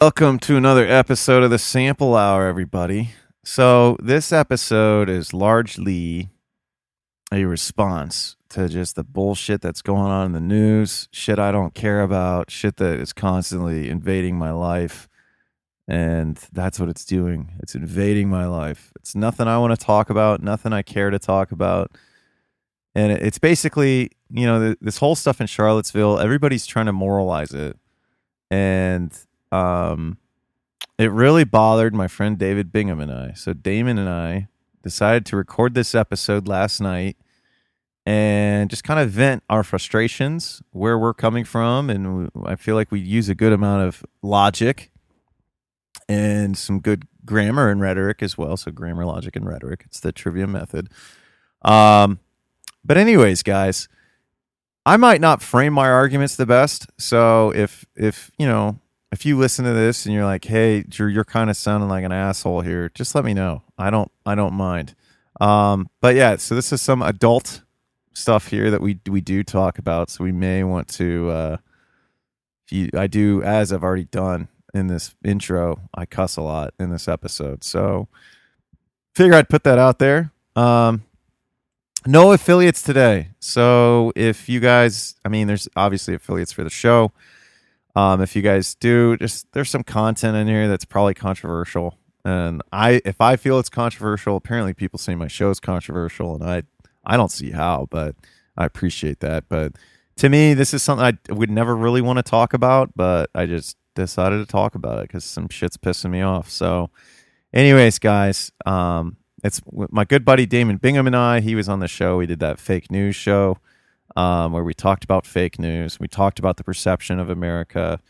Welcome to another episode of the Sample Hour, everybody. So, this episode is largely a response to just the bullshit that's going on in the news, shit I don't care about, shit that is constantly invading my life. And that's what it's doing. It's invading my life. It's nothing I want to talk about, nothing I care to talk about. And it's basically, you know, this whole stuff in Charlottesville, everybody's trying to moralize it. And um, it really bothered my friend Damon Bingham and I. So Damon and I decided to record this episode last night and just kind of vent our frustrations, where we're coming from, and I feel like we use a good amount of logic and some good grammar and rhetoric as well. So grammar, logic, and rhetoric. It's the trivium method. Um, but anyways, guys, I might not frame my arguments the best. So if if you know if you listen to this and you're like, hey, Drew, you're kind of sounding like an asshole here, just let me know. I don't I don't mind. Um, but yeah, so this is some adult stuff here that we we do talk about. So we may want to. Uh, you, I do as I've already done in this intro. I cuss a lot in this episode, so figure I'd put that out there. Um, no affiliates today. So if you guys, I mean, there's obviously affiliates for the show. Um, if you guys do, just there's some content in here that's probably controversial, and I if I feel it's controversial, apparently people say my show is controversial, and I I don't see how, but I appreciate that. But to me, this is something I would never really want to talk about, but I just decided to talk about it because some shit's pissing me off. So, anyways, guys, um, it's my good buddy Damon Bingham and I. He was on the show. We did that fake news show um, where we talked about fake news. We talked about the perception of America.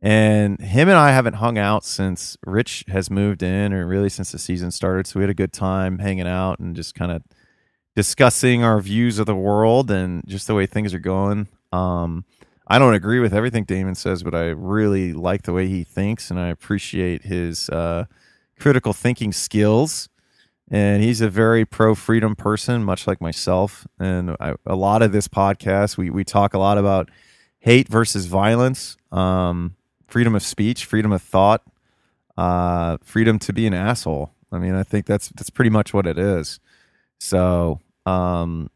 And him and I haven't hung out since Rich has moved in, or really since the season started. So we had a good time hanging out and just kind of discussing our views of the world and just the way things are going. Um, I don't agree with everything Damon says, but I really like the way he thinks, and I appreciate his uh, critical thinking skills and he's a very pro freedom person, much like myself. And I, a lot of this podcast, we we talk a lot about hate versus violence, um, freedom of speech, freedom of thought, uh, freedom to be an asshole. I mean, I think that's that's pretty much what it is. So um,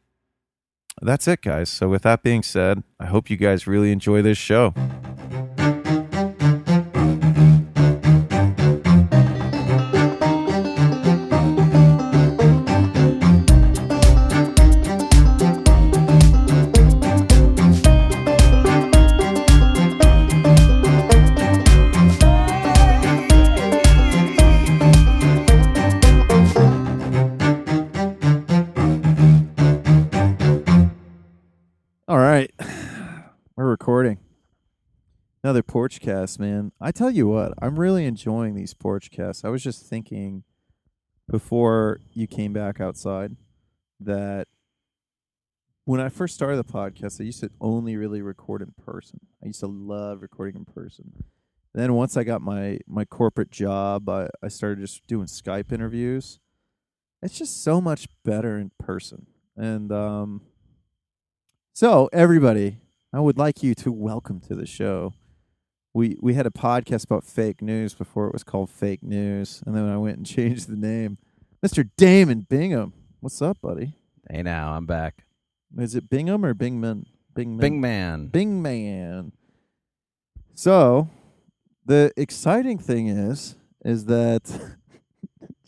that's it, guys. So with that being said, I hope you guys really enjoy this show. Right. We're recording. Another porch cast, man. I tell you what, I'm really enjoying these porch casts. I was just thinking before you came back outside that when I first started the podcast, I used to only really record in person. I used to love recording in person. Then once I got my my corporate job, I, I started just doing Skype interviews. It's just so much better in person. And um so, everybody, I would like you to welcome to the show. We we had a podcast about fake news before it was called Fake News, and then I went and changed the name. Mr. Damon Bingham, what's up, buddy? Hey now, I'm back. Is it Bingham or Bingman? Bingman. Bing man. Bing Man. So, the exciting thing is, is that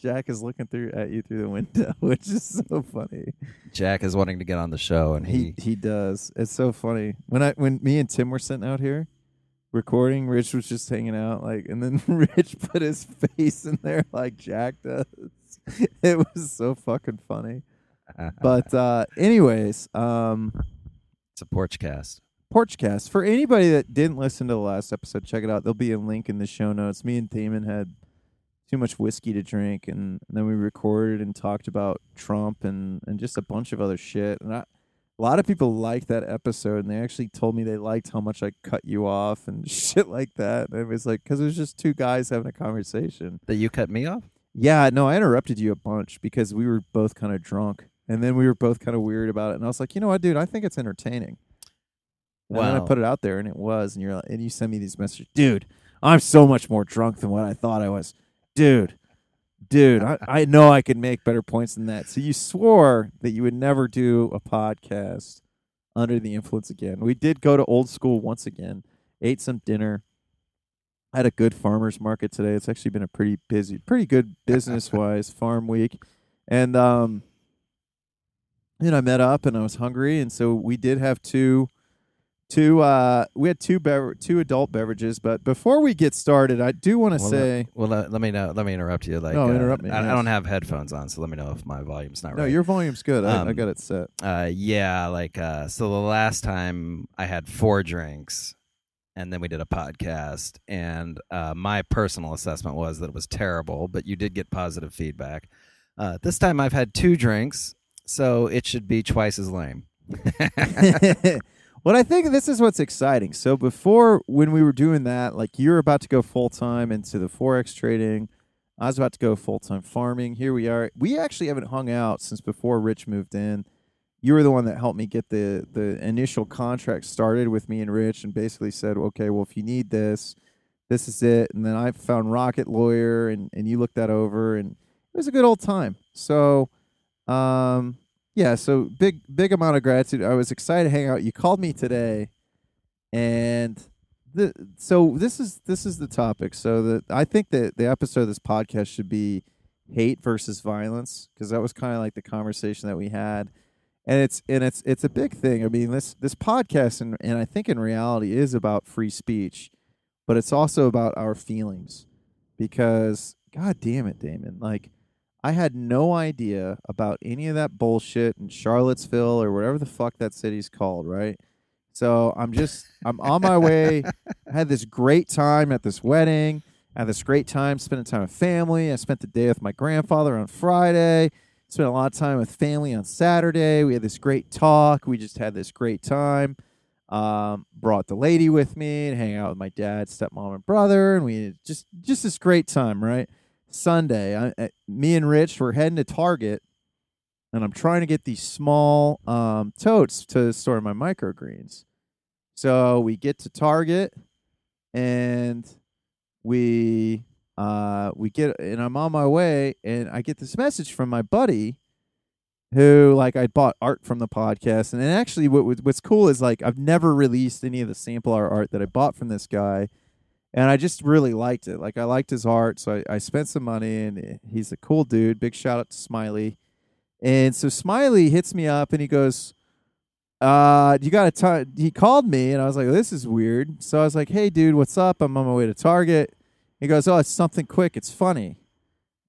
Jack is looking through at you through the window, which is so funny. Jack is wanting to get on the show, and He he, he does. It's so funny. When I when me and Tim were sitting out here recording, Rich was just hanging out like and then Rich put his face in there like Jack does. It was so fucking funny. But uh anyways, um it's a porch cast. Porchcast. For anybody that didn't listen to the last episode, check it out. There'll be a link in the show notes. Me and Damon had too much whiskey to drink, and, and then we recorded and talked about Trump and, and just a bunch of other shit. And I, a lot of people liked that episode, and they actually told me they liked how much I cut you off and shit like that. And it was like because it was just two guys having a conversation. That you cut me off? Yeah, no, I interrupted you a bunch because we were both kind of drunk, and then we were both kind of weird about it. And I was like, you know what, dude, I think it's entertaining. And then I put it out there, and it was. And you're like, and you send me these messages, dude. I'm so much more drunk than what I thought I was, dude. Dude, I, I know I could make better points than that. So you swore that you would never do a podcast under the influence again. We did go to old school once again, ate some dinner, had a good farmers market today. It's actually been a pretty busy, pretty good business wise farm week, and um, know I met up and I was hungry, and so we did have two, two. Uh, we had two bever- two adult beverages. But before we get started, I do want to Well, say, Well, let, let me know. Let me interrupt you. Like, No, uh, interrupt me, I, I don't have headphones on, so let me know if my volume's not no, right. No your volume's good. I, I Um, got it set. Uh, yeah, like uh, so. The last time I had four drinks, and then we did a podcast, and uh, my personal assessment was that it was terrible. But you did get positive feedback. Uh, this time I've had two drinks, so it should be twice as lame. well, I think this is what's exciting. So before, when we were doing that, like you're about to go full time into the forex trading, I was about to go full time farming. Here we are. We actually haven't hung out since before Rich moved in. You were the one that helped me get the the initial contract started with me and Rich, and basically said, okay, well, if you need this, this is it. And then I found Rocket Lawyer, and and you looked that over, and it was a good old time. So, um, yeah, so big big amount of gratitude. I was excited to hang out. You called me today, and the so this is this is the topic. So the I think that the episode of this podcast should be hate versus violence because that was kind of like the conversation that we had, and it's and it's it's a big thing. I mean this this podcast and and I think in reality is about free speech, but it's also about our feelings because god damn it, Damon, like. I had no idea about any of that bullshit in Charlottesville or whatever the fuck that city's called, right? So I'm just I'm on my way. I had this great time at this wedding. Had this great time spending time with family. I spent the day with my grandfather on Friday. Spent a lot of time with family on Saturday. We had this great talk. We just had this great time. Um, brought the lady with me and hang out with my dad, stepmom, and brother, and we just just this great time, right? Sunday, I, me and Rich were heading to Target, and I'm trying to get these small um, totes to store my microgreens. So we get to Target, and we uh, we get, and I'm on my way, and I get this message from my buddy, who like I bought art from the podcast, and then actually what what's cool is like I've never released any of the sample art that I bought from this guy and I just really liked it. Like I liked his art, so I, I spent some money, and he's a cool dude. Big shout out to Smiley. And so Smiley hits me up, and he goes, "Uh, you got a time?" He called me, and I was like, "This is weird." So I was like, "Hey, dude, what's up? I'm on my way to Target." He goes, "Oh, it's something quick. It's funny."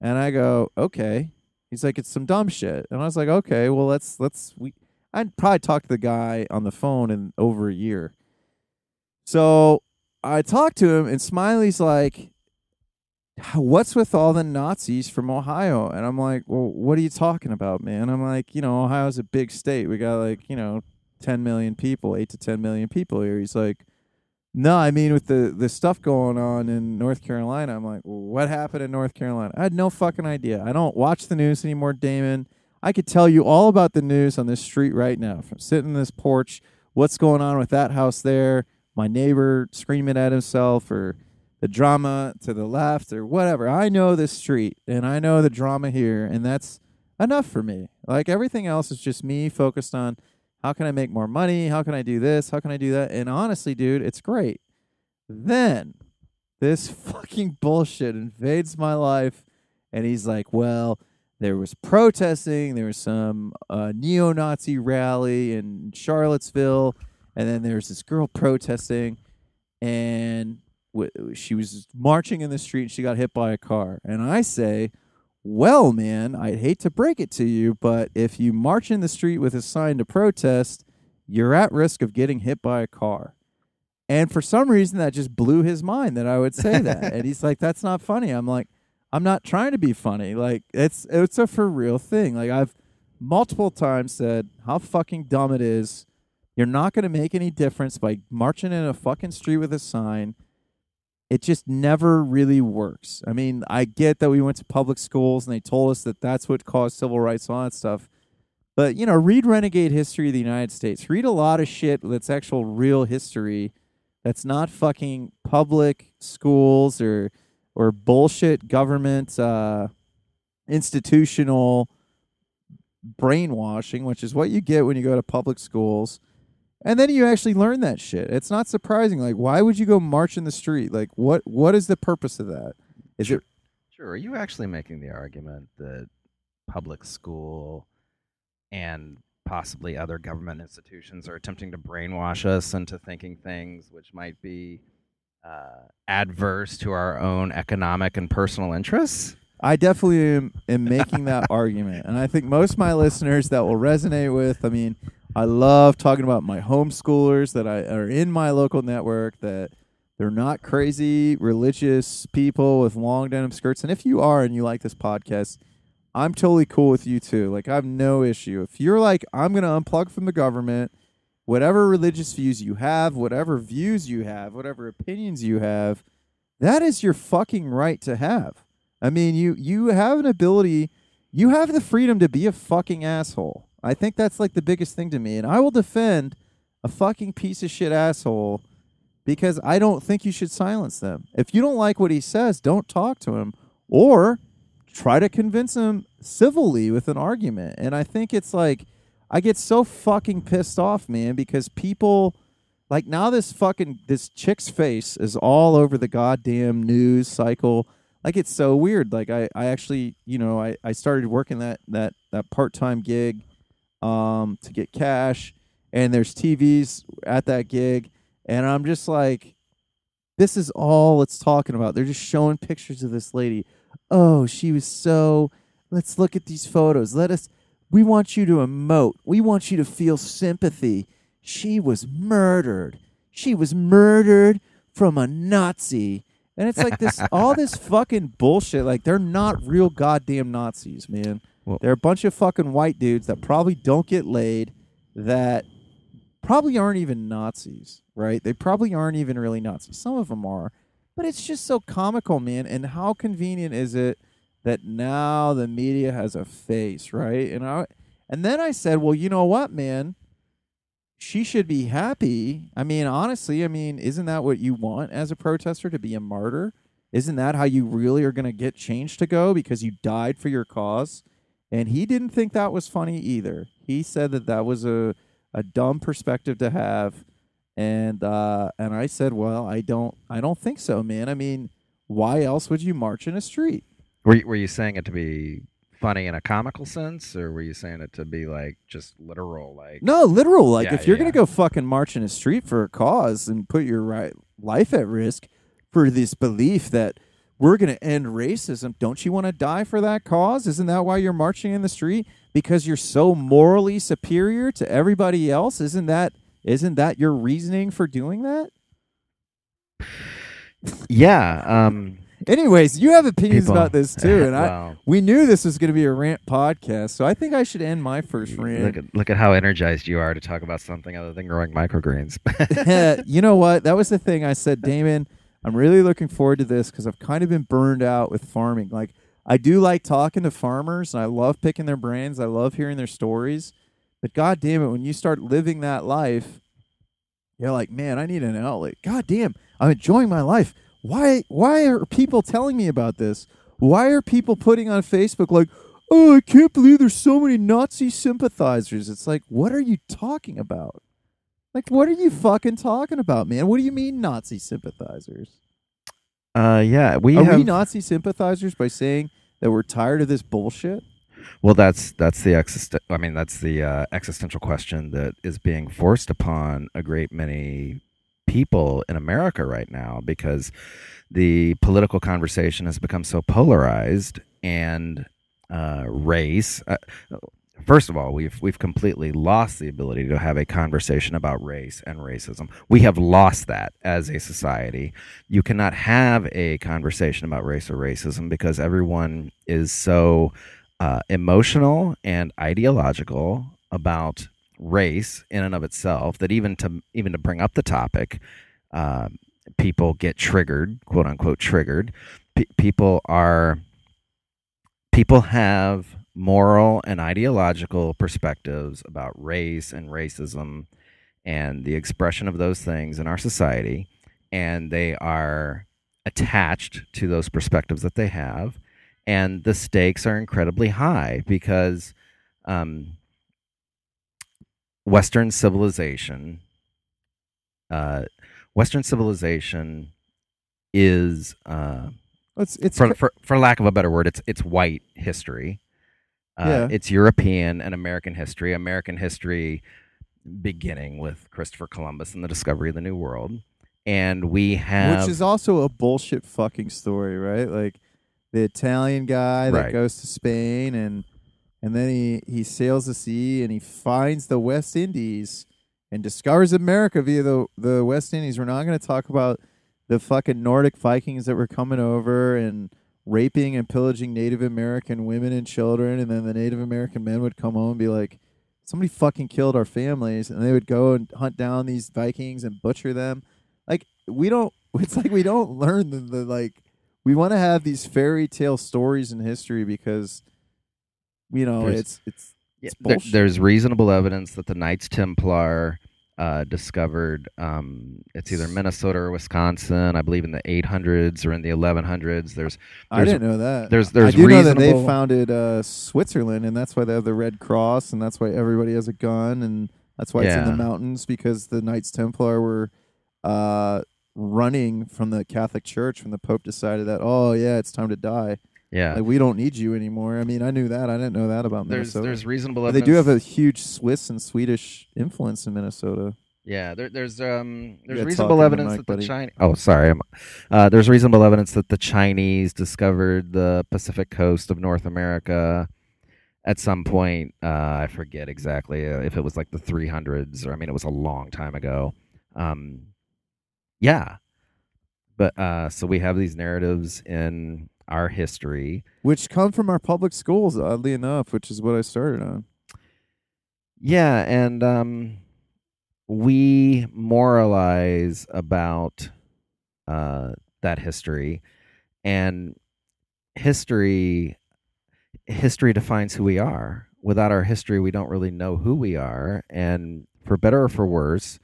And I go, "Okay." He's like, "It's some dumb shit," and I was like, "Okay, well, let's let's we." I'd probably talked to the guy on the phone in over a year. So I talked to him, and Smiley's like, "What's with all the Nazis from Ohio?" And I'm like, "Well, what are you talking about, man?" I'm like, "You know, Ohio's a big state. We got like, you know, 10 million people, 8 to 10 million people here." He's like, "No, I mean with the the stuff going on in North Carolina." I'm like, well, "What happened in North Carolina?" I had no fucking idea. I don't watch the news anymore, Damon. I could tell you all about the news on this street right now from sitting in this porch. What's going on with that house there? My neighbor screaming at himself, or the drama to the left, or whatever. I know this street and I know the drama here, and that's enough for me. Like everything else is just me focused on how can I make more money? How can I do this? How can I do that? And honestly, dude, it's great. Then this fucking bullshit invades my life, and he's like, well, there was protesting. There was some uh, neo-Nazi rally in Charlottesville, and then there's this girl protesting, and w- she was marching in the street. and She got hit by a car, and I say, "Well, man, I'd hate to break it to you, but if you march in the street with a sign to protest, you're at risk of getting hit by a car." And for some reason, that just blew his mind that I would say that, and he's like, "That's not funny." I'm like. I'm not trying to be funny. Like it's it's a for real thing. Like I've multiple times said how fucking dumb it is. You're not going to make any difference by marching in a fucking street with a sign. It just never really works. I mean, I get that we went to public schools and they told us that that's what caused civil rights and all that stuff. But, you know, read Renegade History of the United States. Read a lot of shit that's actual real history that's not fucking public schools or or bullshit government uh, institutional brainwashing, which is what you get when you go to public schools. And then you actually learn that shit. It's not surprising. Like, why would you go march in the street? Like, what what is the purpose of that? Is it Sure. Are you actually making the argument that public school and possibly other government institutions are attempting to brainwash us into thinking things which might be uh, adverse to our own economic and personal interests? I definitely am, am making that argument. And I think most of my listeners that will resonate with, I mean, I love talking about my homeschoolers that I are in my local network that they're not crazy religious people with long denim skirts. And if you are and you like this podcast, I'm totally cool with you too. Like I have no issue. If you're like, I'm gonna unplug from the government, whatever religious views you have, whatever views you have, whatever opinions you have, that is your fucking right to have. I mean, you you have an ability, you have the freedom to be a fucking asshole. I think that's like the biggest thing to me, and I will defend a fucking piece of shit asshole because I don't think you should silence them. If you don't like what he says, don't talk to him or try to convince him civilly with an argument. And I think it's like I get so fucking pissed off, man, because people like now this fucking this chick's face is all over the goddamn news cycle. Like it's so weird. Like I, I actually, you know, I, I started working that that that part time gig um to get cash and there's TVs at that gig and I'm just like this is all it's talking about. They're just showing pictures of this lady. Oh, she was so let's look at these photos. Let us we want you to emote. We want you to feel sympathy. She was murdered. She was murdered from a Nazi. And it's like this all this fucking bullshit. Like they're not real goddamn Nazis, man. Well- they're a bunch of fucking white dudes that probably don't get laid that probably aren't even Nazis, right? They probably aren't even really Nazis. Some of them are. But it's just so comical, man. And how convenient is it that now the media has a face, right? And I and then I said, "Well, you know what, man? She should be happy. I mean, honestly, I mean, isn't that what you want as a protester to be a martyr? Isn't that how you really are going to get change to go because you died for your cause?" And he didn't think that was funny either. He said that that was a a dumb perspective to have and uh and I said, "Well, I don't I don't think so, man. I mean, why else would you march in a street?" Were you, were you saying it to be funny in a comical sense, or were you saying it to be like just literal? Like No, literal. Like Yeah, if you're yeah. gonna go fucking march in a street for a cause and put your right life at risk for this belief that we're gonna end racism, don't you want to die for that cause? Isn't that why you're marching in the street? Because you're so morally superior to everybody else? Isn't that isn't that your reasoning for doing that? yeah, um, Anyways, you have opinions People- about this too, and I we knew this was going to be a rant podcast, so I think I should end my first look rant. at look at how energized you are to talk about something other than growing microgreens. you know what? That was the thing I said, Damon. I'm really looking forward to this because I've kind of been burned out with farming. Like I do like talking to farmers, and I love picking their brains. I love hearing their stories. But god damn it, when you start living that life, you're like, man, I need an outlet. God damn, I'm enjoying my life. Why? Why are people telling me about this? Why are people putting on Facebook like, oh, I can't believe there's so many Nazi sympathizers? It's like, what are you talking about? Like, what are you fucking talking about, man? What do you mean Nazi sympathizers? uh, yeah, we are have. we Nazi sympathizers by saying that we're tired of this bullshit? Well, that's that's the exist- I mean, that's the uh, existential question that is being forced upon a great many people in America right now because the political conversation has become so polarized and uh, race. Uh, first of all, we've we've completely lost the ability to have a conversation about race and racism. We have lost that as a society. You cannot have a conversation about race or racism because everyone is so uh, emotional and ideological about race in and of itself that even to even to bring up the topic, uh, people get triggered, quote unquote triggered. P- people are people have moral and ideological perspectives about race and racism and the expression of those things in our society, and they are attached to those perspectives that they have, and the stakes are incredibly high because um, Western civilization, uh, Western civilization is, uh, It's it's for, for for lack of a better word, it's it's white history. Uh, Yeah. It's European and American history. American history beginning with Christopher Columbus and the discovery of the New World, and we have which is also a bullshit fucking story, right? Like the Italian guy that Right. goes to Spain and and then he he sails the sea and he finds the West Indies and discovers America via the the West Indies. We're not going to talk about the fucking Nordic Vikings that were coming over and raping and pillaging Native American women and children, and then the Native American men would come home and be like, "Somebody fucking killed our families," and they would go and hunt down these Vikings and butcher them. Like we don't. It's like we don't learn the, the like. We want to have these fairy tale stories in history because, you know, There's- it's it's It's there- there's reasonable evidence that the Knights Templar uh, discovered um, it's either Minnesota or Wisconsin, I believe, in the 800s or in the 1100s. There's I didn't know that. there's there's I do know that they founded uh, Switzerland, and that's why they have the Red Cross, and that's why everybody has a gun, and that's why it's in the mountains because the Knights Templar were uh, running from the Catholic Church when the Pope decided that, oh yeah, it's time to die. Yeah. Like we don't need you anymore. I mean, I knew that. I didn't know that about there's Minnesota. there's reasonable But they evidence. do have a huge Swiss and Swedish influence in Minnesota. Yeah, there, there's um there's gotta reasonable into the evidence mic, that the. Chinese. Oh, sorry. I'm, uh, there's reasonable evidence that the Chinese discovered the Pacific coast of North America at some point. Uh, I forget exactly uh, if it was like the 300s or I mean it was a long time ago. Um, yeah, but uh, so we have these narratives in our history. Which come from our public schools, oddly enough, which is what I started on. Yeah, and um, we moralize about uh, that history, and history history defines who we are. Without our history, we don't really know who we are, and for better or for worse,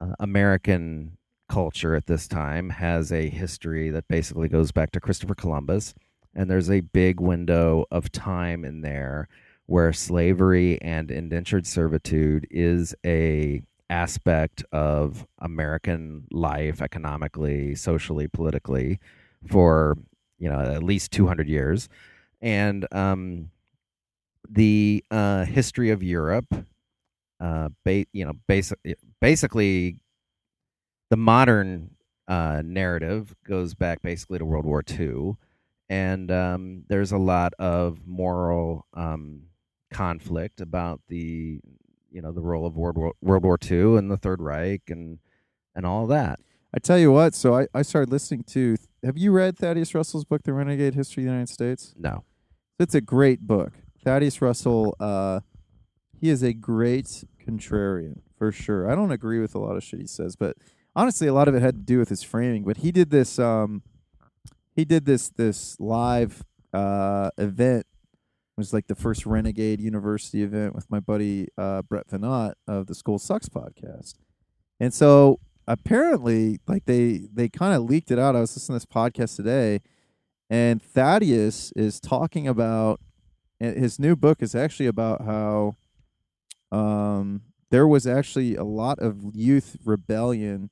uh, American culture at this time has a history that basically goes back to Christopher Columbus, and there's a big window of time in there where slavery and indentured servitude is a aspect of American life economically, socially, politically for you know at least 200 years. And um, the uh, history of Europe uh, ba- you know basic- basically the modern uh, narrative goes back basically to World War II and um, there's a lot of moral um, conflict about the you know the role of World War, World War II and the Third Reich and and all that. I tell you what, so I, I started listening to. Have you read Thaddeus Russell's book, The Renegade History of the United States? No, It's a great book. Thaddeus Russell, uh, he is a great contrarian for sure. I don't agree with a lot of shit he says, but honestly, a lot of it had to do with his framing. But he did this, um, he did this this live uh, event. It was like the first Renegade University event with my buddy uh, Brett Veinotte of the School Sucks podcast. And so apparently, like they they kind of leaked it out. I was listening to this podcast today, and Thaddeus is talking about his new book is actually about how um, there was actually a lot of youth rebellion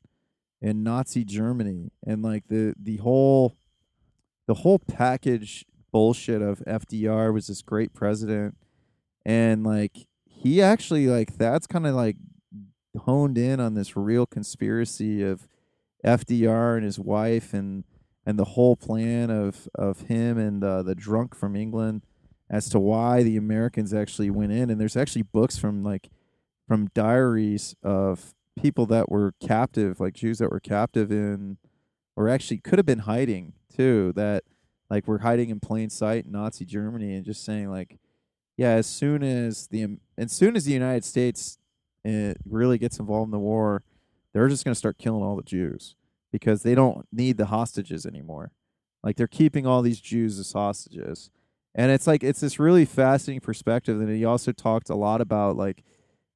in Nazi Germany, and like the the whole the whole package bullshit of FDR was this great president, and like he actually like that's kind of like honed in on this real conspiracy of FDR and his wife and and the whole plan of of him and uh, the drunk from England as to why the Americans actually went in and there's actually books from like from diaries of people that were captive like Jews that were captive in or actually could have been hiding too that like were hiding in plain sight in Nazi Germany and just saying like yeah as soon as the as soon as the United States uh, really gets involved in the war they're just going to start killing all the Jews because they don't need the hostages anymore. Like they're keeping all these Jews as hostages. And it's like it's this really fascinating perspective. And he also talked a lot about like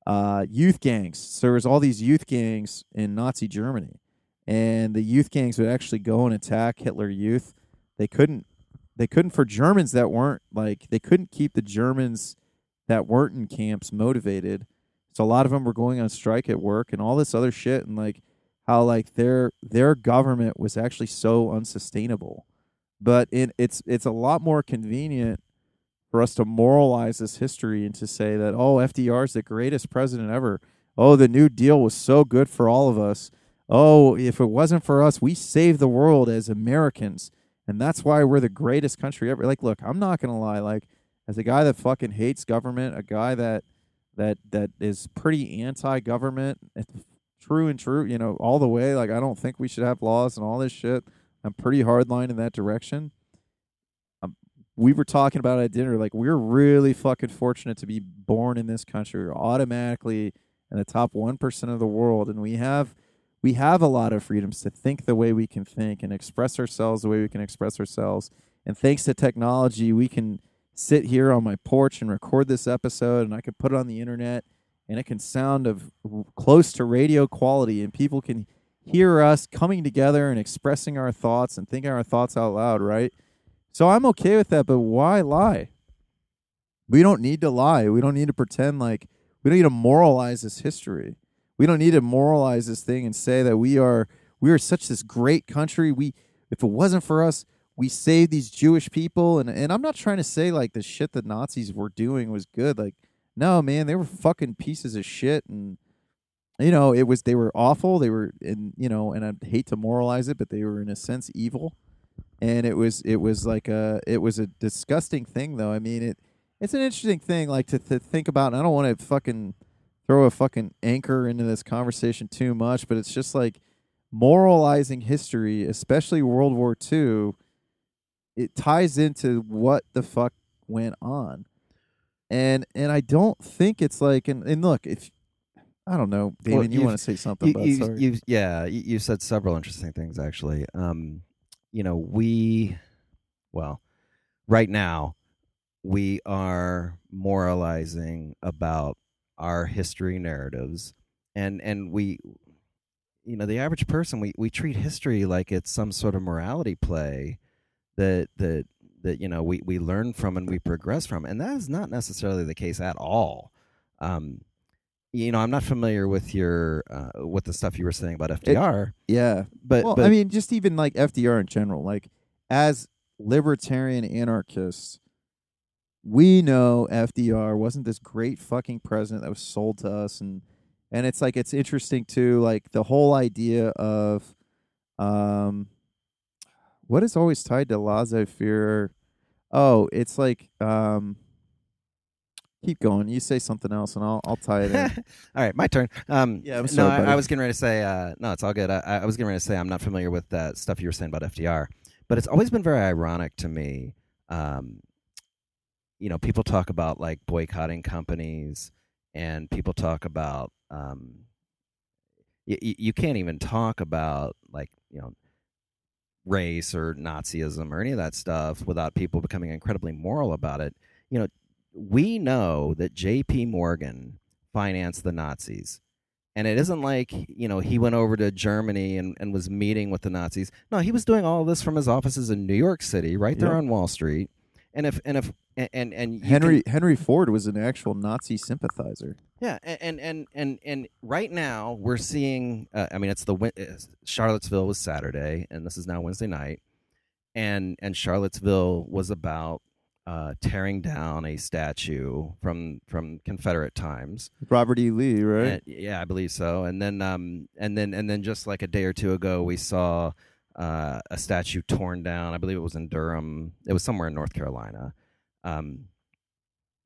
uh, youth gangs. So there was all these youth gangs in Nazi Germany, and the youth gangs would actually go and attack Hitler Youth. They couldn't. They couldn't for Germans that weren't like they couldn't keep the Germans that weren't in camps motivated. So a lot of them were going on strike at work and all this other shit, and like how like their their government was actually so unsustainable. But it, it's it's a lot more convenient for us to moralize this history and to say that oh FDR is the greatest president ever. Oh, the New Deal was so good for all of us. Oh, if it wasn't for us, we saved the world as Americans, and that's why we're the greatest country ever. Like, look, I'm not gonna lie. Like, as a guy that fucking hates government, a guy that that that is pretty anti-government, true and true, you know, all the way. Like, I don't think we should have laws and all this shit. I'm pretty hardline in that direction we were talking about at dinner, like we're really fucking fortunate to be born in this country. We're automatically in the top one percent of the world, and we have we have a lot of freedoms to think the way we can think and express ourselves the way we can express ourselves. And thanks to technology, we can sit here on my porch and record this episode, and I can put it on the internet, and it can sound of close to radio quality, and people can hear us coming together and expressing our thoughts and thinking our thoughts out loud, right? So I'm okay with that, but why lie? We don't need to lie. We don't need to pretend like we don't need to moralize this history. We don't need to moralize this thing and say that we are we are such this great country. We if it wasn't for us, we saved these Jewish people and and I'm not trying to say like the shit that Nazis were doing was good. Like no, man, they were fucking pieces of shit and you know, it was they were awful. They were in, you know, and I hate to moralize it, but they were in a sense evil and it was it was like a it was a disgusting thing though. I mean it it's an interesting thing like to, to think about. And I don't want to fucking throw a fucking anchor into this conversation too much, but it's just like moralizing history, especially World War II. It ties into what the fuck went on, and and I don't think it's like and, and look if I don't know, Damon, well, you want to say something? You, about, you, sorry. you, yeah, you, you said several interesting things actually. Um, you know, we, well, right now, we are moralizing about our history narratives and and we you know the average person we we treat history like it's some sort of morality play that that that you know we we learn from and we progress from. And that is not necessarily the case at all. Um you know i'm not familiar with your uh with the stuff you were saying about fdr Yeah. but well, but I mean, just even like FDR in general, like as libertarian anarchists, we know FDR wasn't this great fucking president that was sold to us, and and it's like it's interesting too, like the whole idea of, um, what is always tied to laissez-faire. Oh, it's like um. Keep going. You say something else, and I'll I'll tie it in. all right, my turn. Um, Yeah, I'm no, sorry, I. I was getting ready to say. Uh, no, it's all good. I, I was getting ready to say I'm not familiar with that stuff you were saying about FDR, but it's always been very ironic to me. Um, you know, people talk about like boycotting companies, and people talk about. Um, y- y- you can't even talk about like you know race or Nazism or any of that stuff without people becoming incredibly moral about it. You know, we know that J.P. Morgan financed the Nazis. And it isn't like, you know, he went over to Germany and, and was meeting with the Nazis. No, he was doing all this from his offices in New York City, right there Yep. on Wall Street. And if and if and and, and you can- Henry Henry Ford was an actual Nazi sympathizer. yeah, and and and and right now we're seeing. Uh, I mean, it's the uh, Charlottesville was Saturday, and this is now Wednesday night, and and Charlottesville was about uh, tearing down a statue from from Confederate times. Robert E. Lee, right? Uh, yeah, I believe so. And then um and then and then just like a day or two ago, we saw uh, a statue torn down. I believe it was in Durham. It was somewhere in North Carolina. Um,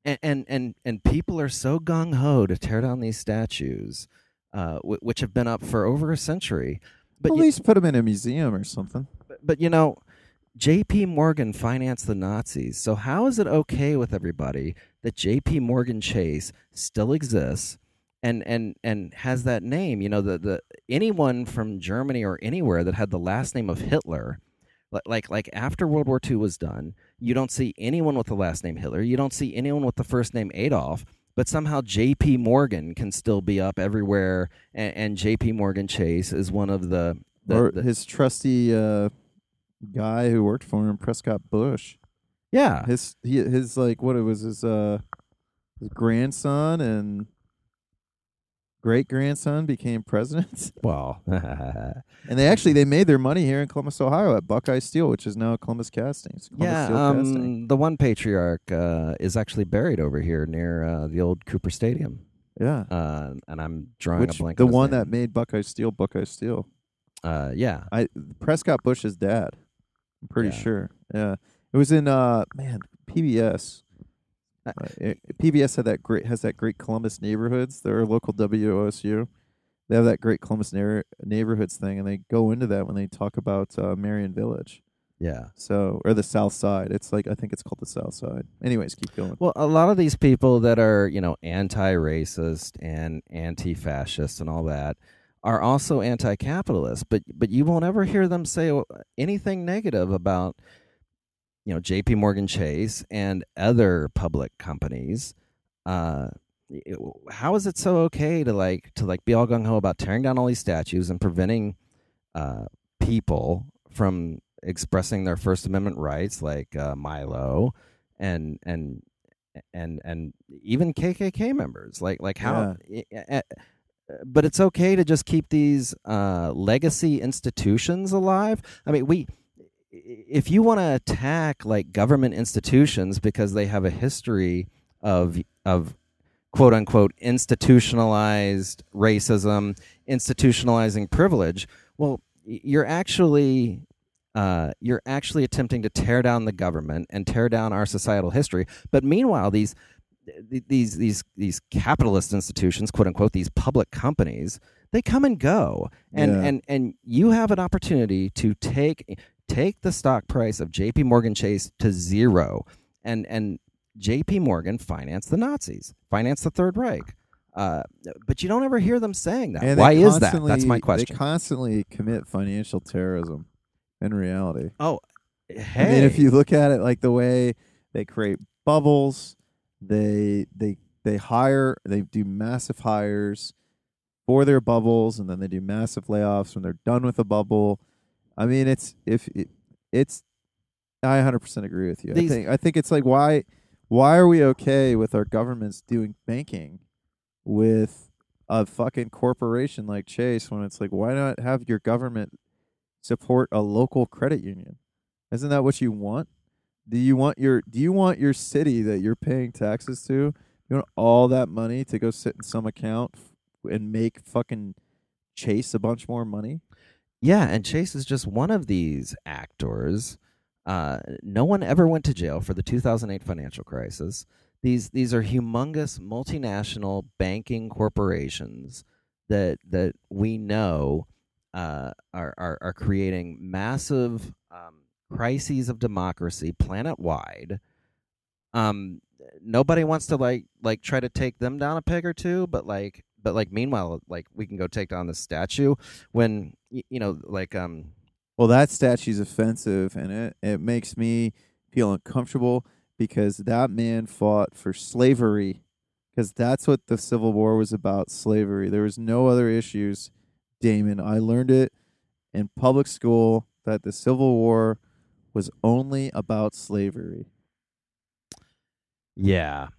and and and, and people are so gung ho to tear down these statues, uh, w- which have been up for over a century. But At you- least put them in a museum or something. but, but you know, J.P. Morgan financed the Nazis. So how is it okay with everybody that J.P. Morgan Chase still exists and and and has that name? You know, the the anyone from Germany or anywhere that had the last name of Hitler. Like like after World War II was done, you don't see anyone with the last name Hitler. You don't see anyone with the first name Adolf. but somehow J.P. Morgan can still be up everywhere, and, and J.P. Morgan Chase is one of the, the, the- his trusty uh, guy who worked for him, Prescott Bush. yeah His he, his like what it was his uh his grandson and great grandson became presidents. well and they actually they made their money here in Columbus, Ohio at Buckeye Steel, which is now Columbus Castings. Columbus yeah Steel Casting. um, the one patriarch uh, is actually buried over here near uh, the old Cooper Stadium, Yeah. uh, and I'm drawing Which a blank. the on one name. that made Buckeye Steel Buckeye Steel. uh, yeah I Prescott Bush's dad. I'm pretty Yeah. sure. Yeah. It was in uh man, PBS. Uh, it- PBS had that great has that great Columbus neighborhoods. They're local WOSU. They have that great Columbus neigh- neighborhoods thing, and they go into that when they talk about uh, Merion Village. yeah. So, or the South Side. It's like I think it's called the South Side. Anyways, keep going. Well, a lot of these people that are, you know, anti-racist and anti-fascist and all that are also anti-capitalist, but but you won't ever hear them say anything negative about you know, JP Morgan Chase and other public companies. Uh how is it so okay to like to like be all gung ho about tearing down all these statues and preventing uh people from expressing their First Amendment rights, like uh, Milo and and and and even KKK members. Like like how. eh, But it's okay to just keep these uh, legacy institutions alive. I mean, we. If you want to attack like government institutions because they have a history of of quote unquote institutionalized racism, institutionalizing privilege, well, you're actually uh, you're actually attempting to tear down the government and tear down our societal history. But meanwhile, these th- these these these capitalist institutions, quote unquote, these public companies, they come and go, and Yeah. and and you have an opportunity to take take the stock price of J.P. Morgan Chase to zero, and and J.P. Morgan financed the Nazis, financed the Third Reich. Uh, but you don't ever hear them saying that. Why is that? That's my question. They constantly commit financial terrorism. In reality, oh, hey. I mean, if you look at it like the way they create bubbles, they they they hire, they do massive hires for their bubbles, and then they do massive layoffs when they're done with a bubble. I mean, it's if it, it's. I 100% agree with you. These- I think I think it's like why why are we okay with our governments doing banking with a fucking corporation like Chase when it's like why not have your government support a local credit union? Isn't that what you want? Do you want your do you want your city that you're paying taxes to? You want all that money to go sit in some account and make fucking Chase a bunch more money? Yeah, and Chase is just one of these actors. Uh, no one ever went to jail for the 2008 financial crisis. These these are humongous multinational banking corporations that that we know uh, are, are are creating massive um, crises of democracy planet wide. Um, nobody wants to like like try to take them down a peg or two, but like but like meanwhile, like we can go take down the statue when you know like um Well, that statue's offensive, and it it makes me feel uncomfortable because that man fought for slavery, because that's what the Civil War was about: slavery. There was no other issues. Damon, I learned it in public school that the Civil War was only about slavery. yeah.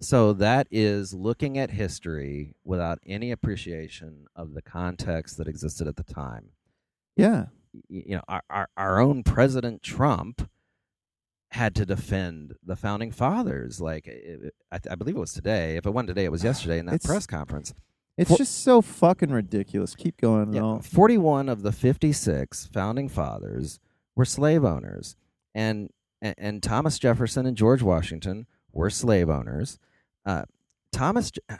So that is looking at history without any appreciation of the context that existed at the time. Yeah, You know, our our, our own President Trump had to defend the founding fathers. Like it, I, I believe it was today. If it wasn't today, it was yesterday in that It's- press conference. it's For- just so fucking ridiculous. Keep going. Yeah, though. 41 of the 56 founding fathers were slave owners. And, and, Thomas Jefferson and George Washington were slave owners. Uh, Thomas, Je-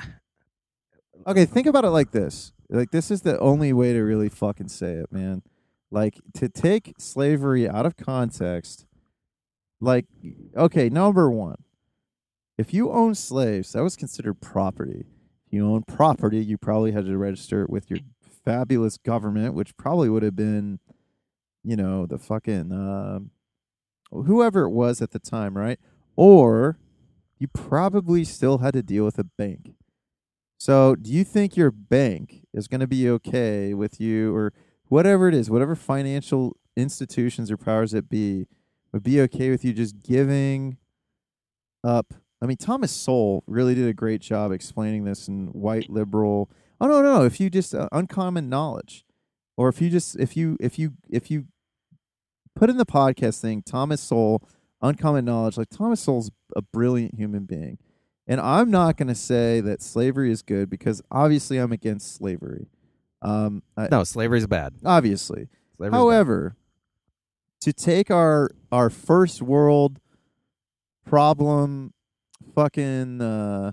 Okay, think about it like this. Like this is the only way to really fucking say it, man. Like to take slavery out of context. Like okay, number 1. If you own slaves, that was considered property. If you own property, you probably had to register it with your fabulous government, which probably would have been you know, the fucking um whoever it was at the time, right? Or you probably still had to deal with a bank. So, do you think your bank is going to be okay with you, or whatever it is, whatever financial institutions or powers that be, would be okay with you just giving up? I mean, Thomas Sowell really did a great job explaining this in White Liberal. Oh no, no, if you just uh, uncommon knowledge, or if you just if you if you if you put in the podcast thing, Thomas Sowell, uncommon knowledge. Like Thomas Sowell's a brilliant human being. And I'm not going to say that slavery is good because obviously I'm against slavery. Um, I, No, slavery's bad. obviously. Slavery's However, to take our our first world problem fucking uh,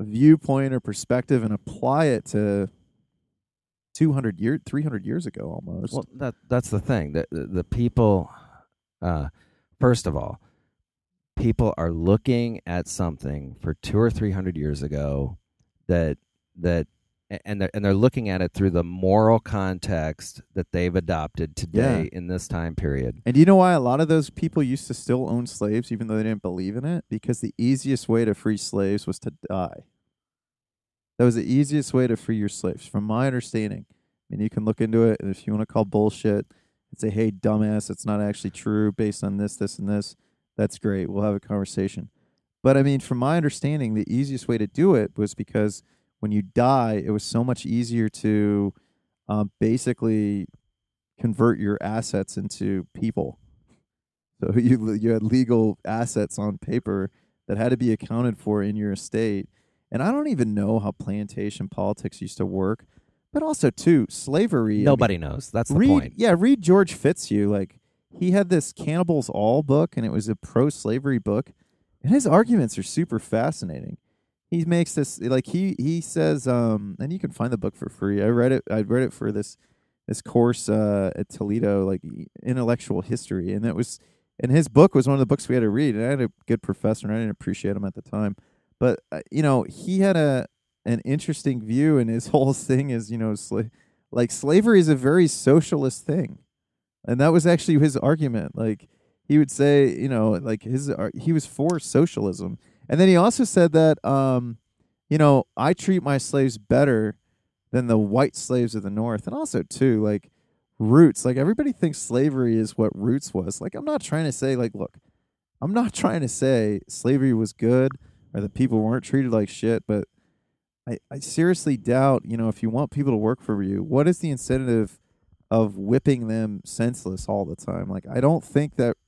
viewpoint or perspective and apply it to 200 year 300 years ago almost. Well, that that's the thing. The the, the people, uh, first of all, people are looking at something for two or three hundred years ago that that and they're, and they're looking at it through the moral context that they've adopted today in this time period. And do you know why a lot of those people used to still own slaves even though they didn't believe in it? Because the easiest way to free slaves was to die. That was the easiest way to free your slaves, from my understanding. I mean, you can look into it, and if you want to call bullshit and say, hey, dumbass, it's not actually true based on this, this, and this, that's great. We'll have a conversation. But I mean, from my understanding, the easiest way to do it was because when you die, it was so much easier to um, basically convert your assets into people. So you you had legal assets on paper that had to be accounted for in your estate. And I don't even know how plantation politics used to work, but also too slavery. I mean, Nobody knows. That's the read, point. Yeah, read George Fitzhugh. Like he had this Cannibals All book, and it was a pro-slavery book, and his arguments are super fascinating. He makes this like he he says, um, and you can find the book for free. I read it. I read it for this this course uh, at Toledo, like intellectual history, and it was. And his book was one of the books we had to read, and I had a good professor, and I didn't appreciate him at the time, but uh, you know he had a an interesting view, and his whole thing is you know sla- like slavery is a very socialist thing, and that was actually his argument. Like he would say, you know, like his ar- he was for socialism, and then he also said that, um, you know, I treat my slaves better than the white slaves of the North, and also too like roots. Like everybody thinks slavery is what roots was. Like I'm not trying to say like, look, I'm not trying to say slavery was good or that people weren't treated like shit, but I, I seriously doubt, you know, if you want people to work for you, what is the incentive of whipping them senseless all the time? Like, I don't think that,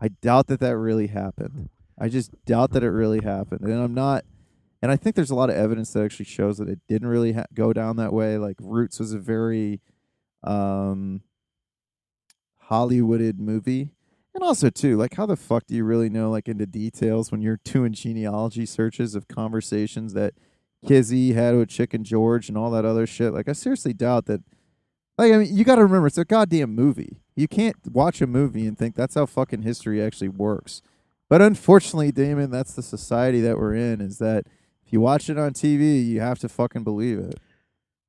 I doubt that that really happened. I just doubt that it really happened. And I'm not, and I think there's a lot of evidence that actually shows that it didn't really ha- go down that way. Like, Roots was a very, um, Hollywooded movie. And also too, like how the fuck do you really know like into details when you're doing genealogy searches of conversations that Kizzy had with Chicken George and all that other shit? Like I seriously doubt that like I mean you gotta remember it's a goddamn movie. You can't watch a movie and think that's how fucking history actually works. But unfortunately, Damon, that's the society that we're in, is that if you watch it on TV, you have to fucking believe it.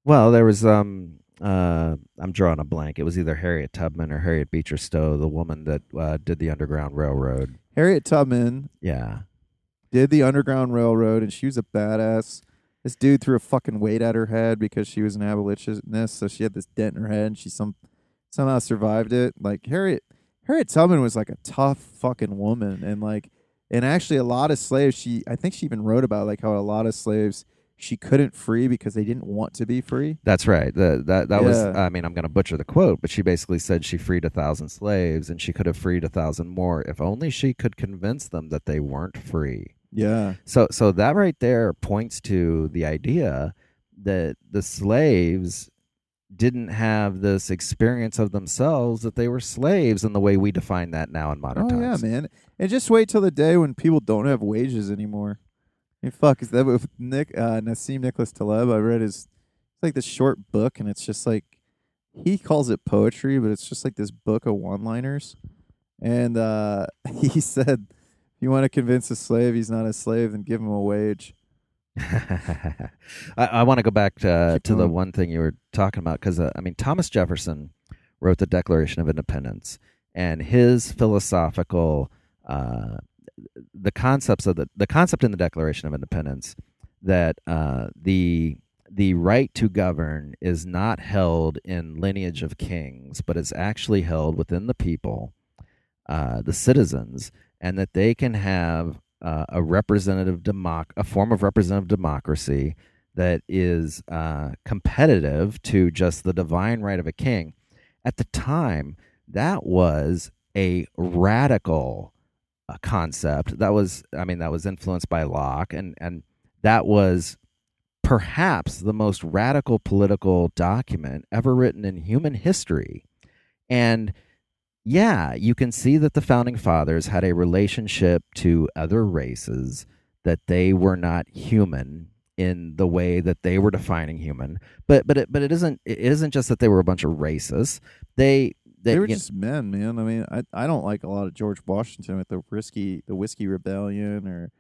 Well, there was um uh I'm drawing a blank. It was either Harriet Tubman or Harriet Beecher Stowe, the woman that uh, did the Underground Railroad. Harriet Tubman Yeah. did the Underground Railroad, and she was a badass. This dude threw a fucking weight at her head because she was an abolitionist, so she had this dent in her head, and she some somehow survived it. Like Harriet, Harriet Tubman was like a tough fucking woman, and like, and actually a lot of slaves. She, I think she even wrote about like how a lot of slaves she couldn't free because they didn't want to be free. That's right. The, that that was. I mean, I'm going to butcher the quote, but she basically said she freed a thousand slaves, and she could have freed a thousand more if only she could convince them that they weren't free. Yeah, So, so that right there points to the idea that the slaves didn't have this experience of themselves that they were slaves in the way we define that now in modern oh times. yeah, man. And just wait till the day when people don't have wages anymore. Mean, fuck, is that with Nick uh, Nassim Nicholas Taleb? I read his it's like this short book, and it's just like he calls it poetry, but it's just like this book of one-liners. And uh, he said, "If you want to convince a slave he's not a slave, then give him a wage." I, I want to go back to, Keep to the one thing you were talking about because uh, I mean Thomas Jefferson wrote the Declaration of Independence, and his philosophical uh, the concepts of the the concept in the Declaration of Independence that uh, the the right to govern is not held in lineage of kings, but is actually held within the people, uh, the citizens, and that they can have uh, a representative democ a form of representative democracy that is uh, competitive to just the divine right of a king. At the time, that was a radical uh, concept. That was, I mean, that was influenced by Locke, and and that was perhaps the most radical political document ever written in human history. And yeah, you can see that the founding fathers had a relationship to other races that they were not human in the way that they were defining human. But but it but it isn't it isn't just that they were a bunch of racists. They they, They were just men, man. I mean, I I don't like a lot of George Washington with the risky the whiskey rebellion or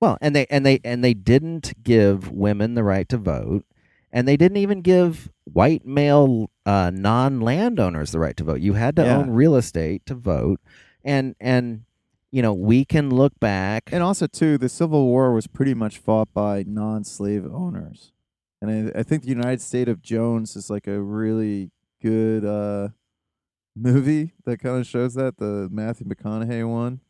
Well, and they and they and they didn't give women the right to vote, and they didn't even give white male uh, non landowners the right to vote. You had to Yeah. own real estate to vote, and and you know we can look back. and also too the Civil War was pretty much fought by non-slave owners, and I, I think the United State of Jones is like a really good uh movie that kind of shows that the Matthew McConaughey one.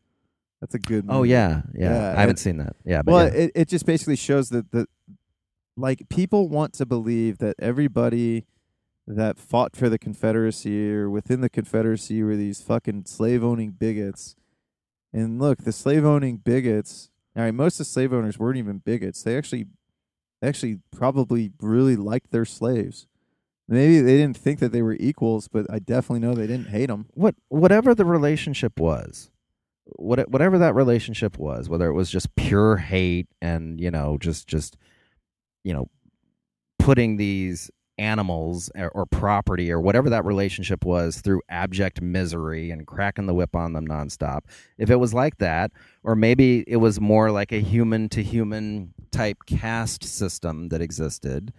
That's a good. oh movie. yeah, yeah, Yeah, I haven't and- seen that. Yeah, but well, yeah. it, it just basically shows that the like people want to believe that everybody that fought for the Confederacy or within the Confederacy were these fucking slave owning bigots. And look, the slave owning bigots. All right, most of the slave owners weren't even bigots. They actually, they actually probably really liked their slaves. Maybe they didn't think that they were equals, but I definitely know they didn't hate them. what whatever the relationship was what whatever that relationship was whether it was just pure hate and you know just just you know putting these animals or, or property or whatever that relationship was through abject misery and cracking the whip on them nonstop if it was like that or maybe it was more like a human to human type caste system that existed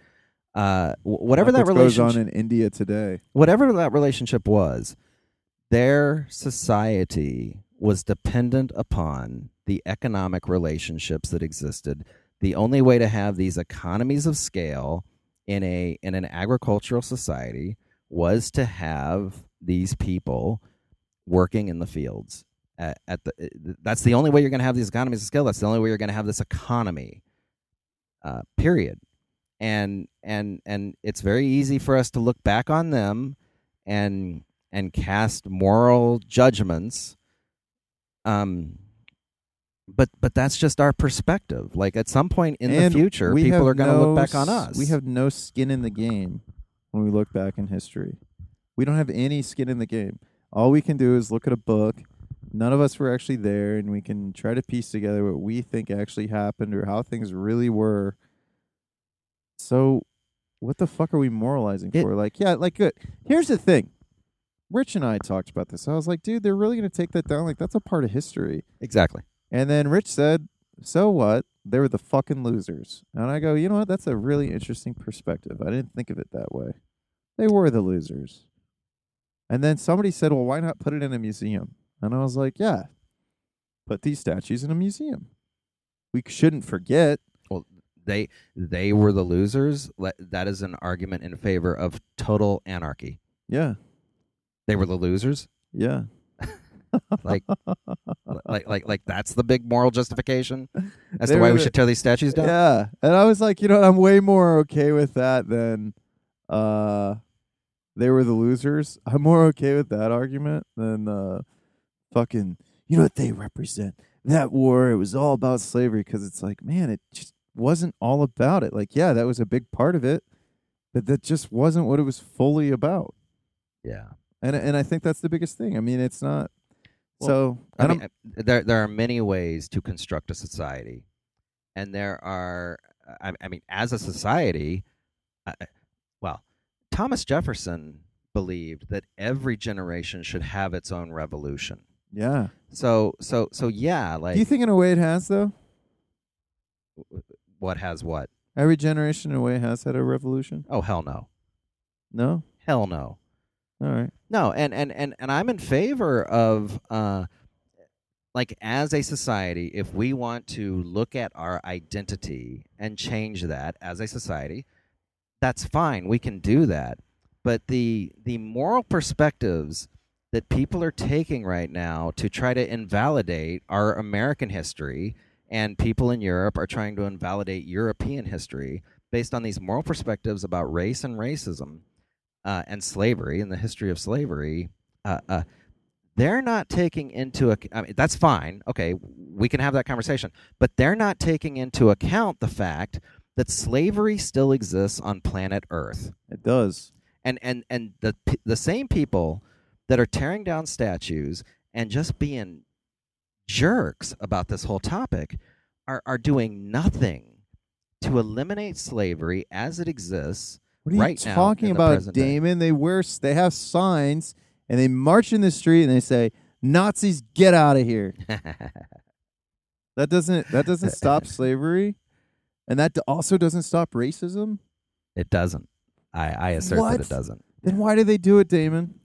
uh whatever that what goes relationship on in India today. whatever that relationship was, their society was dependent upon the economic relationships that existed. The only way to have these economies of scale in a in an agricultural society was to have these people working in the fields. At, at the that's the only way you're going to have these economies of scale. That's the only way you're going to have this economy. Uh, period and and and it's very easy for us to look back on them and and cast moral judgments um but but that's just our perspective like at some point in And the future people are going to no look back on us We have no skin in the game when we look back in history. We don't have any skin in the game. All we can do is look at a book. None of us were actually there, and we can try to piece together what we think actually happened or how things really were. So, what the fuck are we moralizing It- for? Like, yeah, like good. Here's the thing. Rich and I talked about this. I was like, dude, they're really going to take that down. Like, that's a part of history. exactly And then Rich said, "So what? They were the fucking losers." And I go, "You know what? That's a really interesting perspective. I didn't think of it that way. They were the losers." And then somebody said, "Well, why not put it in a museum?" And I was like, "Yeah, put these statues in a museum. We shouldn't forget." They they were the losers that is an argument in favor of total anarchy Yeah, they were the losers yeah. like like like like that's the big moral justification as They to why we should tear these statues down Yeah, and I was like, you know, what? I'm way more okay with that than uh, they were the losers. I'm more okay with that argument than uh, fucking. You know what they represent? That war. It was all about slavery because it's like, man, it just wasn't all about it. Like, yeah, that was a big part of it, but that just wasn't what it was fully about. yeah And and I think that's the biggest thing. I mean, it's not. Well, so I I mean, don't. uh, there there are many ways to construct a society, and there are. I, I mean, as a society, uh, well, Thomas Jefferson believed that every generation should have its own revolution. Yeah. So so so yeah, like Do you think in a way it has though? What has what? Every generation in a way has had a revolution. Oh hell no, No. hell no. All right. No, and and and and I'm in favor of uh like as a society, if we want to look at our identity and change that as a society, that's fine. We can do that. But the the moral perspectives that people are taking right now to try to invalidate our American history and people in Europe are trying to invalidate European history based on these moral perspectives about race and racism uh, and slavery and the history of slavery. Uh, uh, they're not taking into account. I mean, that's fine. Okay, we can have that conversation, but they're not taking into account the fact that slavery still exists on planet Earth, It does. and and and the the same people that are tearing down statues and just being jerks about this whole topic are are doing nothing to eliminate slavery as it exists. What are you right now talking the about, present day. Damon? They wear they have signs and they march in the street and they say, "Nazis, get out of here." That doesn't that doesn't stop slavery, and that also doesn't stop racism. it doesn't. I, I assert that it doesn't. Then why do they do it, Damon?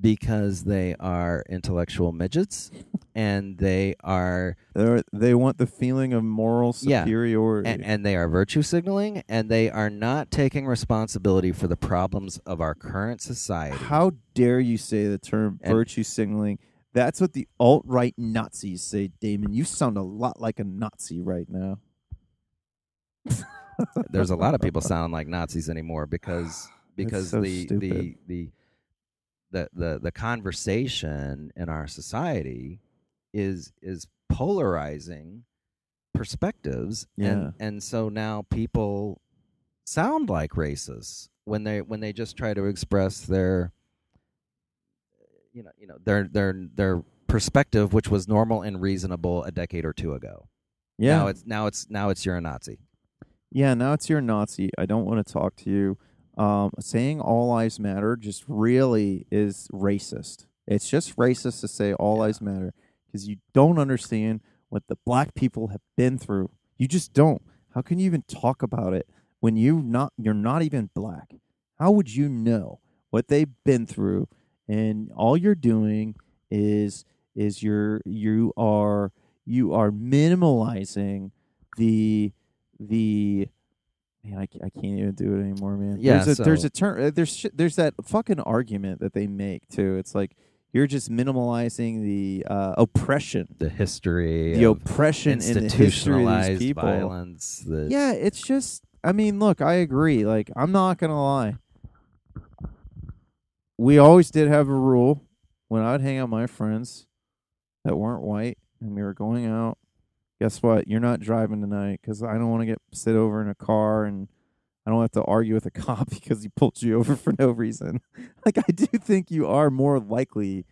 Because they are intellectual midgets and they are They're, they want the feeling of moral Yeah. superiority. and, and they are virtue signaling and they are not taking responsibility for the problems of our current society How dare you say the term And- virtue signaling? That's what the alt right Nazis say, Damon. You sound a lot like a Nazi right now. there's a lot of people sounding like nazis anymore because because so the, the stupid. the the the the conversation in our society is is polarizing perspectives Yeah. and and so now people sound like racists when they when they just try to express their you know you know their their their perspective which was normal and reasonable a decade or two ago Yeah. now it's now it's now it's you're a nazi Yeah, now it's your Nazi. I don't want to talk to you. Um, saying all lives matter just really is racist. It's just racist to say all Yeah. lives matter because you don't understand what the black people have been through. You just don't. How can you even talk about it when you not you're not even black? How would you know what they've been through? And all you're doing is is you're you are you are minimalizing the the man I, I can't even do it anymore man. Yeah, there's a, there's a term uh, there's sh- there's that fucking argument that they make too. It's like you're just minimalizing the uh, oppression. The history the oppression in the of these institutionalized people. violence yeah it's just i mean look i agree. Like i'm not gonna lie. We always did have a rule when i'd hang out with my friends that weren't white and we were going out guess what? You're not driving tonight because i don't want to get sit over in a car and i don't have to argue with a cop because he pulled you over for no reason. Like i do think you are more likely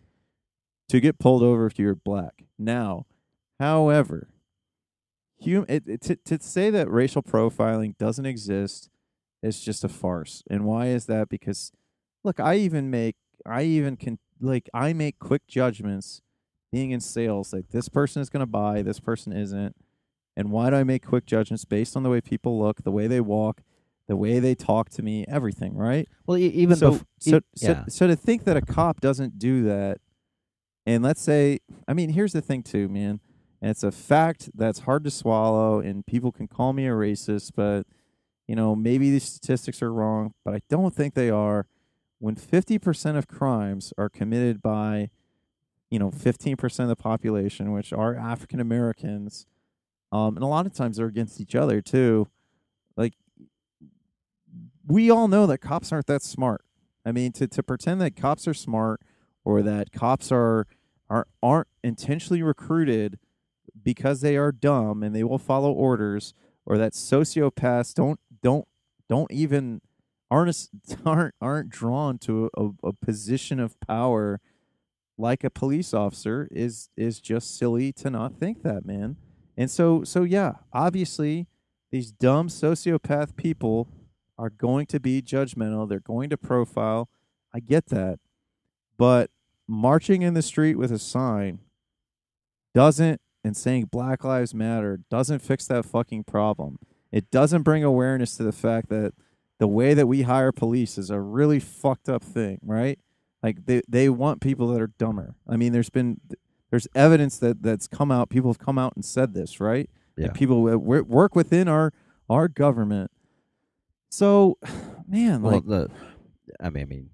to get pulled over if you're black. Now however hum- it, it, to, to say that racial profiling doesn't exist is just a farce. And why is that? Because look i even make i even can like i make quick judgments being in sales like this person is going to buy this person isn't and why do i make quick judgments based on the way people look the way they walk the way they talk to me everything right well e- even so, bef- so, so, yeah. so to think that a cop doesn't do that, and let's say, I mean, here's the thing too, man. And it's a fact that's hard to swallow, and people can call me a racist, but you know, maybe these statistics are wrong, but I don't think they are. When 50% of crimes are committed by, you know, 15% of the population, which are African Americans, um, and a lot of times they're against each other too. Like, we all know that cops aren't that smart. I mean, to, to pretend that cops are smart or that cops are, are aren't intentionally recruited because they are dumb and they will follow orders, or that sociopaths don't don't don't even aren't aren't aren't drawn to a, a position of power like a police officer is is just silly to not think that, man. And so so yeah, obviously these dumb sociopath people are going to be judgmental. They're going to profile. I get that. But marching in the street with a sign doesn't and saying Black Lives Matter doesn't fix that fucking problem. It doesn't bring awareness to the fact that the way that we hire police is a really fucked up thing, right? Like they they want people that are dumber. I mean, there's been there's evidence that that's come out. People have come out and said this, right? Yeah. And people that work within our our government. So, man, Well, like the, I mean, I mean,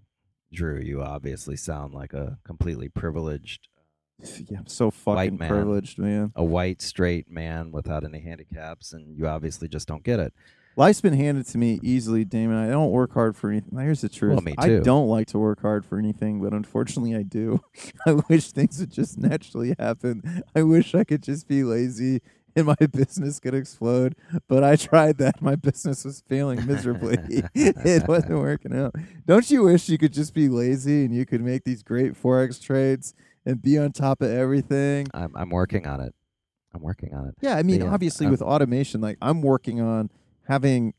Drew, you obviously sound like a completely privileged, yeah, I'm so fucking man. privileged, man. a white straight man without any handicaps, and you obviously just don't get it. Life's been handed to me easily, Damon. I don't work hard for anything. Here's the truth. Well, me I too. don't like to work hard for anything, but unfortunately, I do. I wish things would just naturally happen. I wish I could just be lazy and my business could explode. But I tried that. My business was failing miserably. it wasn't working out. Don't you wish you could just be lazy and you could make these great forex trades and be on top of everything? I'm, I'm working on it. I'm working on it. Yeah, I mean, Yeah, obviously um, with automation, like I'm working on having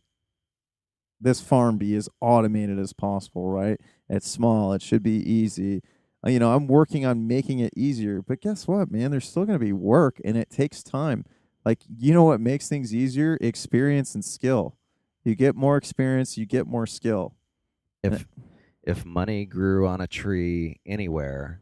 this farm be as automated as possible, right? It's small, it should be easy. Uh, You know, I'm working on making it easier, but guess what, man? There's still going to be work and it takes time. Like, you know what makes things easier? Experience and skill. You get more experience, you get more skill. If if money grew on a tree anywhere,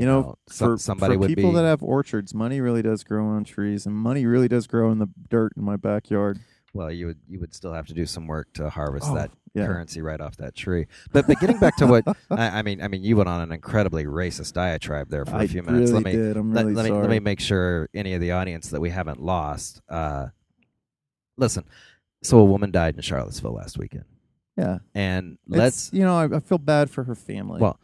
You know, for, somebody for would people be. that have orchards, money really does grow on trees, and money really does grow in the dirt in my backyard. well, you would you would still have to do some work to harvest Oh, that yeah. currency right off that tree. But but getting back to what I, I mean, I mean, you went on an incredibly racist diatribe there for I a few minutes. really let me did. I'm let, really let me let me make sure any of the audience that we haven't lost. Uh, listen, so a woman died in Charlottesville last weekend, yeah, and let's you know, I, I feel bad for her family. Well,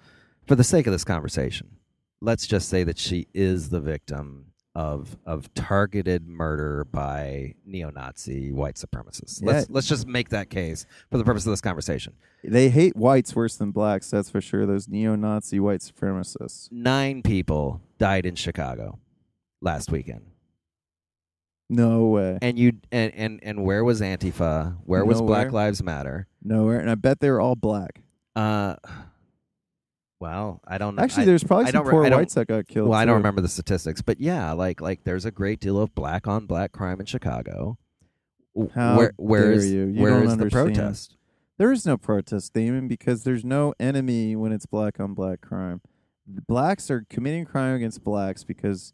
for the sake of this conversation, let's just say that she is the victim of of targeted murder by neo-Nazi white supremacists. Let's let's just make that case for the purpose of this conversation. they hate whites worse than blacks. That's for sure. Those neo-Nazi white supremacists. Nine people died in Chicago last weekend. No way. And you and and, and where was Antifa? Where was Nowhere. Black Lives Matter? Nowhere. And I bet they're all black. Uh well, I don't know. Actually, I- there's probably I some poor whites that got killed. Well, I don't remember the statistics, but yeah, like like there's a great deal of black on black crime in Chicago. How where where dare is you. You where don't is the understand. protest? There is no protest, Damon, because there's no enemy when it's black on black crime. The blacks are committing crime against blacks because,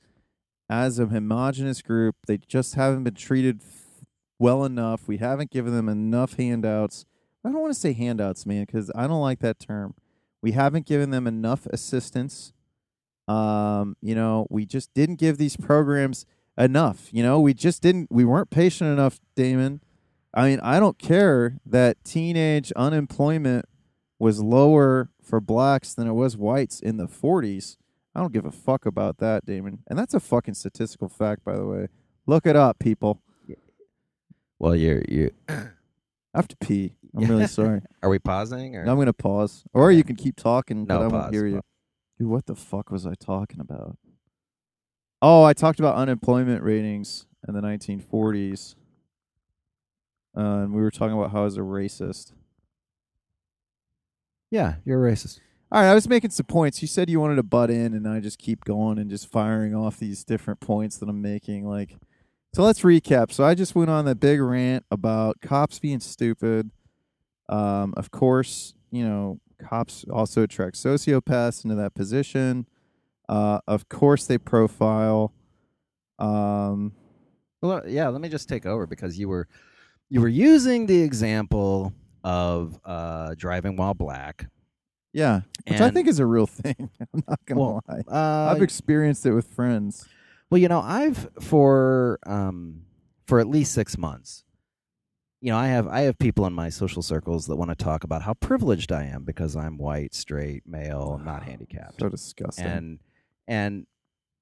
as a homogenous group, they just haven't been treated f- well enough. We haven't given them enough handouts. I don't want to say handouts, man, because I don't like that term. We haven't given them enough assistance. Um, you know, we just didn't give these programs enough. You know, we just didn't. We weren't patient enough, Damon. I mean, I don't care that teenage unemployment was lower for blacks than it was whites in the 40s. I don't give a fuck about that, Damon. And that's a fucking statistical fact, by the way. Look it up, people. Well, you're you. I have to pee. I'm really sorry. Are we pausing or I'm going to pause. Or you can keep talking, but No, I won't hear you. pause. Dude, what the fuck was I talking about? Oh, I talked about unemployment ratings in the 1940s. Uh, and we were talking about how I was a racist. yeah, you're a racist. All right, I was making some points. You said you wanted to butt in, and I just keep going and just firing off these different points that I'm making. Like, so let's recap. So I just went on that big rant about cops being stupid. Um, of course, you know, cops also attract sociopaths into that position. Uh, of course, they profile. Um, Well, yeah. Let me just take over because you were you were using the example of uh, driving while black. yeah, which I think is a real thing. I'm not gonna Well, lie. Uh, I've experienced it with friends. Well, you know, I've for um for at least six months. You know, I have I have people in my social circles that want to talk about how privileged I am because I'm white, straight, male, not handicapped, So disgusting. and and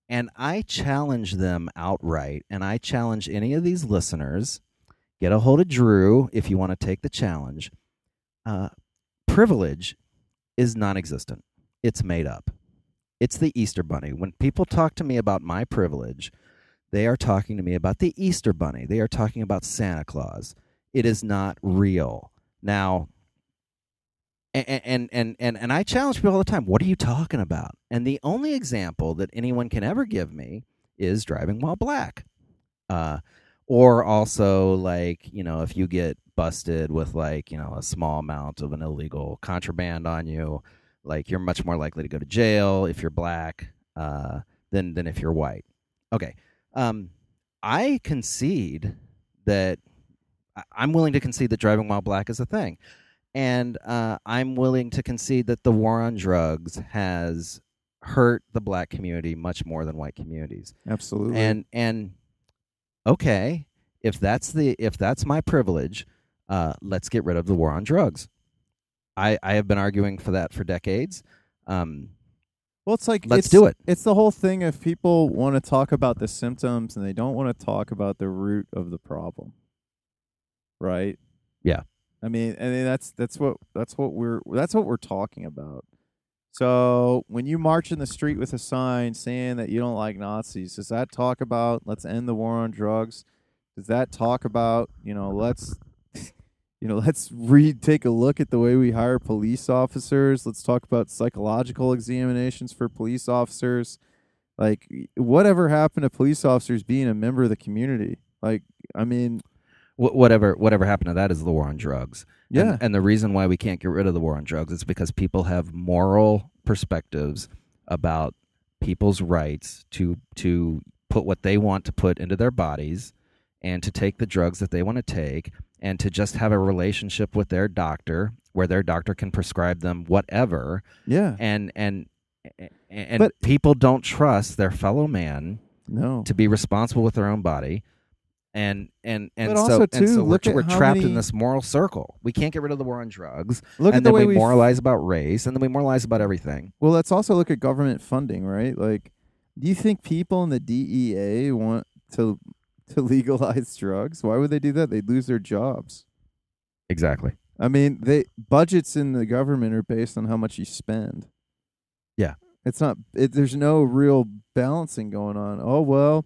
and I challenge them outright, and I challenge any of these listeners. Get a hold of Drew if you want to take the challenge. Uh, privilege is non-existent; it's made up. It's the Easter Bunny. When people talk to me about my privilege, they are talking to me about the Easter Bunny. They are talking about Santa Claus. It is not real. Now, and and and and, I challenge people all the time. What are you talking about? And the only example that anyone can ever give me is driving while black, uh, or also like you know if you get busted with like you know a small amount of an illegal contraband on you, like you're much more likely to go to jail if you're black. uh, than than if you're white. Okay, um, I concede that I'm willing to concede that driving while black is a thing, and uh, I'm willing to concede that the war on drugs has hurt the black community much more than white communities. Absolutely. And and okay, if that's the if that's my privilege, uh, let's get rid of the war on drugs. I I have been arguing for that for decades. Um, well, it's like let's it's, do it. It's the whole thing. If people want to talk about the symptoms and they don't want to talk about the root of the problem, right? Yeah. I mean, I mean that's that's what that's what we're that's what we're talking about. So when you march in the street with a sign saying that you don't like Nazis, does that talk about let's end the war on drugs? Does that talk about you know let's you know let's re take a look at the way we hire police officers? Let's talk about psychological examinations for police officers. Like whatever happened to police officers being a member of the community? Like I mean, wh- whatever whatever happened to that is the war on drugs. And- yeah, And, the reason why we can't get rid of the war on drugs is because people have moral perspectives about people's rights to to put what they want to put into their bodies and to take the drugs that they want to take and to just have a relationship with their doctor where their doctor can prescribe them whatever. Yeah. and and and But- people don't trust their fellow man No, to be responsible with their own body. And and and But so also, and too, so we're, we're trapped in this moral circle. We can't get rid of the war on drugs. Look and at the way we we moralize about race and then we moralize about everything. Well, let's also look at government funding, right? Like, do you think people in the DEA want to to legalize drugs? Why would they do that? They'd lose their jobs. exactly I mean, they budgets in the government are based on how much you spend. Yeah. It's not it, there's no real balancing going on. Oh, well,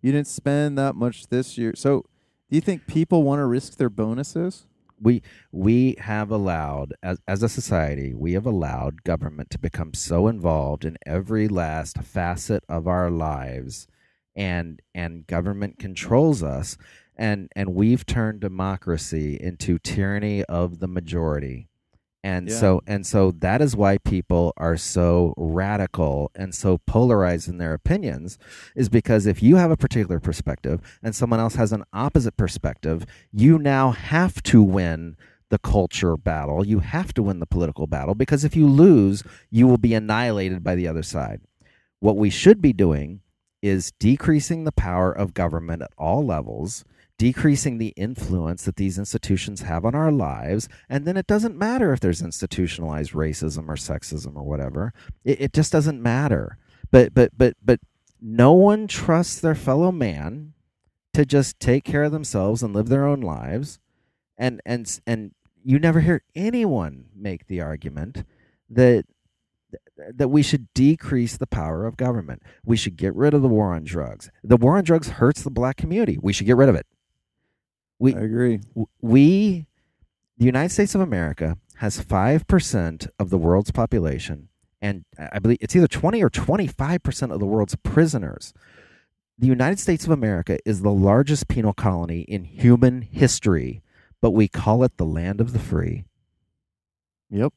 you didn't spend that much this year. So, do you think people want to risk their bonuses? we we have allowed as as a society we have allowed government to become so involved in every last facet of our lives and and government controls us and and we've turned democracy into tyranny of the majority. And Yeah. so and so that is why people are so radical and so polarized in their opinions is because if you have a particular perspective and someone else has an opposite perspective you now have to win the culture battle. You have to win the political battle because if you lose you will be annihilated by the other side. What we should be doing is decreasing the power of government at all levels decreasing the influence that these institutions have on our lives. And then it doesn't matter if there's institutionalized racism or sexism or whatever. It, it just doesn't matter. But but but but no one trusts their fellow man to just take care of themselves and live their own lives. And and and you never hear anyone make the argument that that we should decrease the power of government. We should get rid of the war on drugs. The war on drugs hurts the black community. We should get rid of it. We I agree. we the United States of America has 5% of the world's population and I believe it's either 20 or 25% of the world's prisoners. The United States of America is the largest penal colony in human history, but we call it the land of the free. Yep.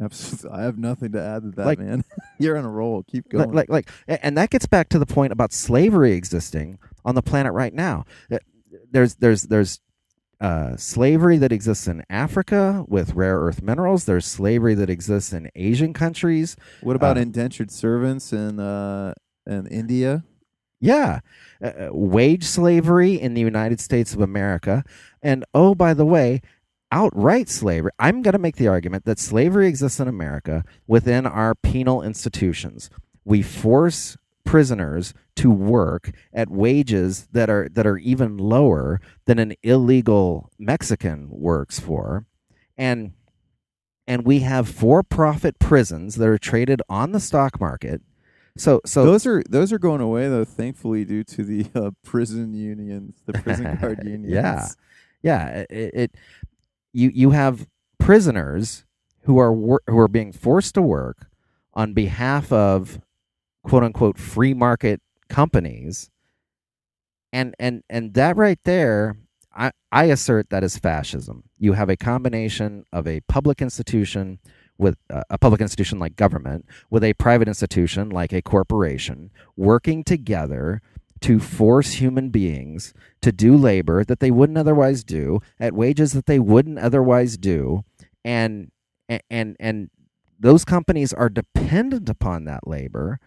I have nothing to add to that, Like- man. You're on a roll. Keep going. like, like, a- and that gets back to the point about slavery existing on the planet right now. Uh, There's, there's, there's uh, slavery that exists in Africa with rare earth minerals. There's slavery that exists in Asian countries. what about uh, indentured servants in uh in India? Yeah, uh, uh, wage slavery in the United States of America, and oh, by the way, outright slavery. I'm going to make the argument that slavery exists in America within our penal institutions. We force prisoners to work at wages that are that are even lower than an illegal Mexican works for, and and we have for-profit prisons that are traded on the stock market. So so those are those are going away though, thankfully, due to the uh, prison unions, the prison guard unions. Yeah. yeah it, it you you have prisoners who are wor- who are being forced to work on behalf of quote unquote free market companies and and and that right there I, I assert that is fascism. You have a combination of a public institution with uh, a public institution like government with a private institution like a corporation working together to force human beings to do labor that they wouldn't otherwise do at wages that they wouldn't otherwise do. And and and those companies are dependent upon that labor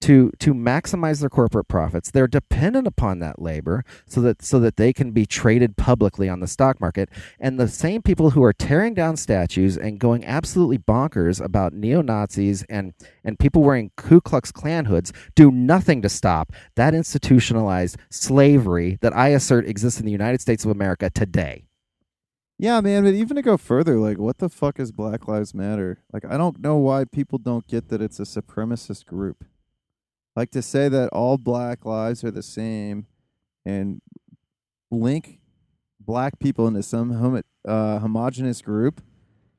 to to maximize their corporate profits they're dependent upon that labor so that so that they can be traded publicly on the stock market and the same people who are tearing down statues and going absolutely bonkers about neo-nazis and and people wearing Ku Klux Klan hoods do nothing to stop that institutionalized slavery that I assert exists in the United States of America today Yeah, man, but even to go further, like, what the fuck is Black Lives Matter? Like, I don't know why people don't get that it's a supremacist group. Like, to say that all black lives are the same and link black people into some uh, homogenous group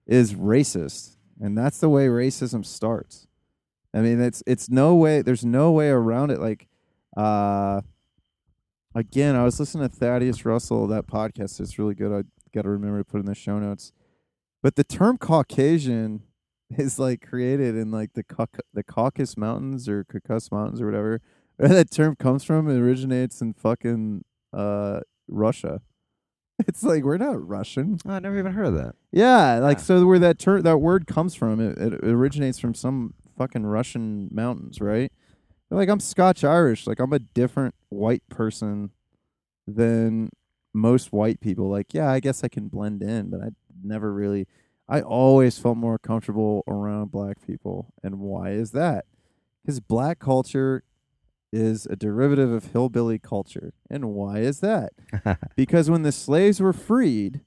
is racist. And that's the way racism starts. I mean, it's it's no way. There's no way around it. Like, uh, again, I was listening to Thaddeus Russell. That podcast is really good. I got to remember to put in the show notes. But the term Caucasian is like created in like the Cauc- the Caucasus Mountains or Caucasus Mountains or whatever. Where that term comes from, it originates in fucking uh Russia. It's like we're not Russian. oh, I never even heard of that Yeah, like Ah. so where that ter- that word comes from, it, it originates from some fucking Russian mountains, right? They're like I'm Scotch Irish, like I'm a different white person than most white people. Like, yeah, I guess I can blend in, but I never really I always felt more comfortable around black people. And why is that? Cuz black culture is a derivative of hillbilly culture. And why is that? because when the slaves were freed,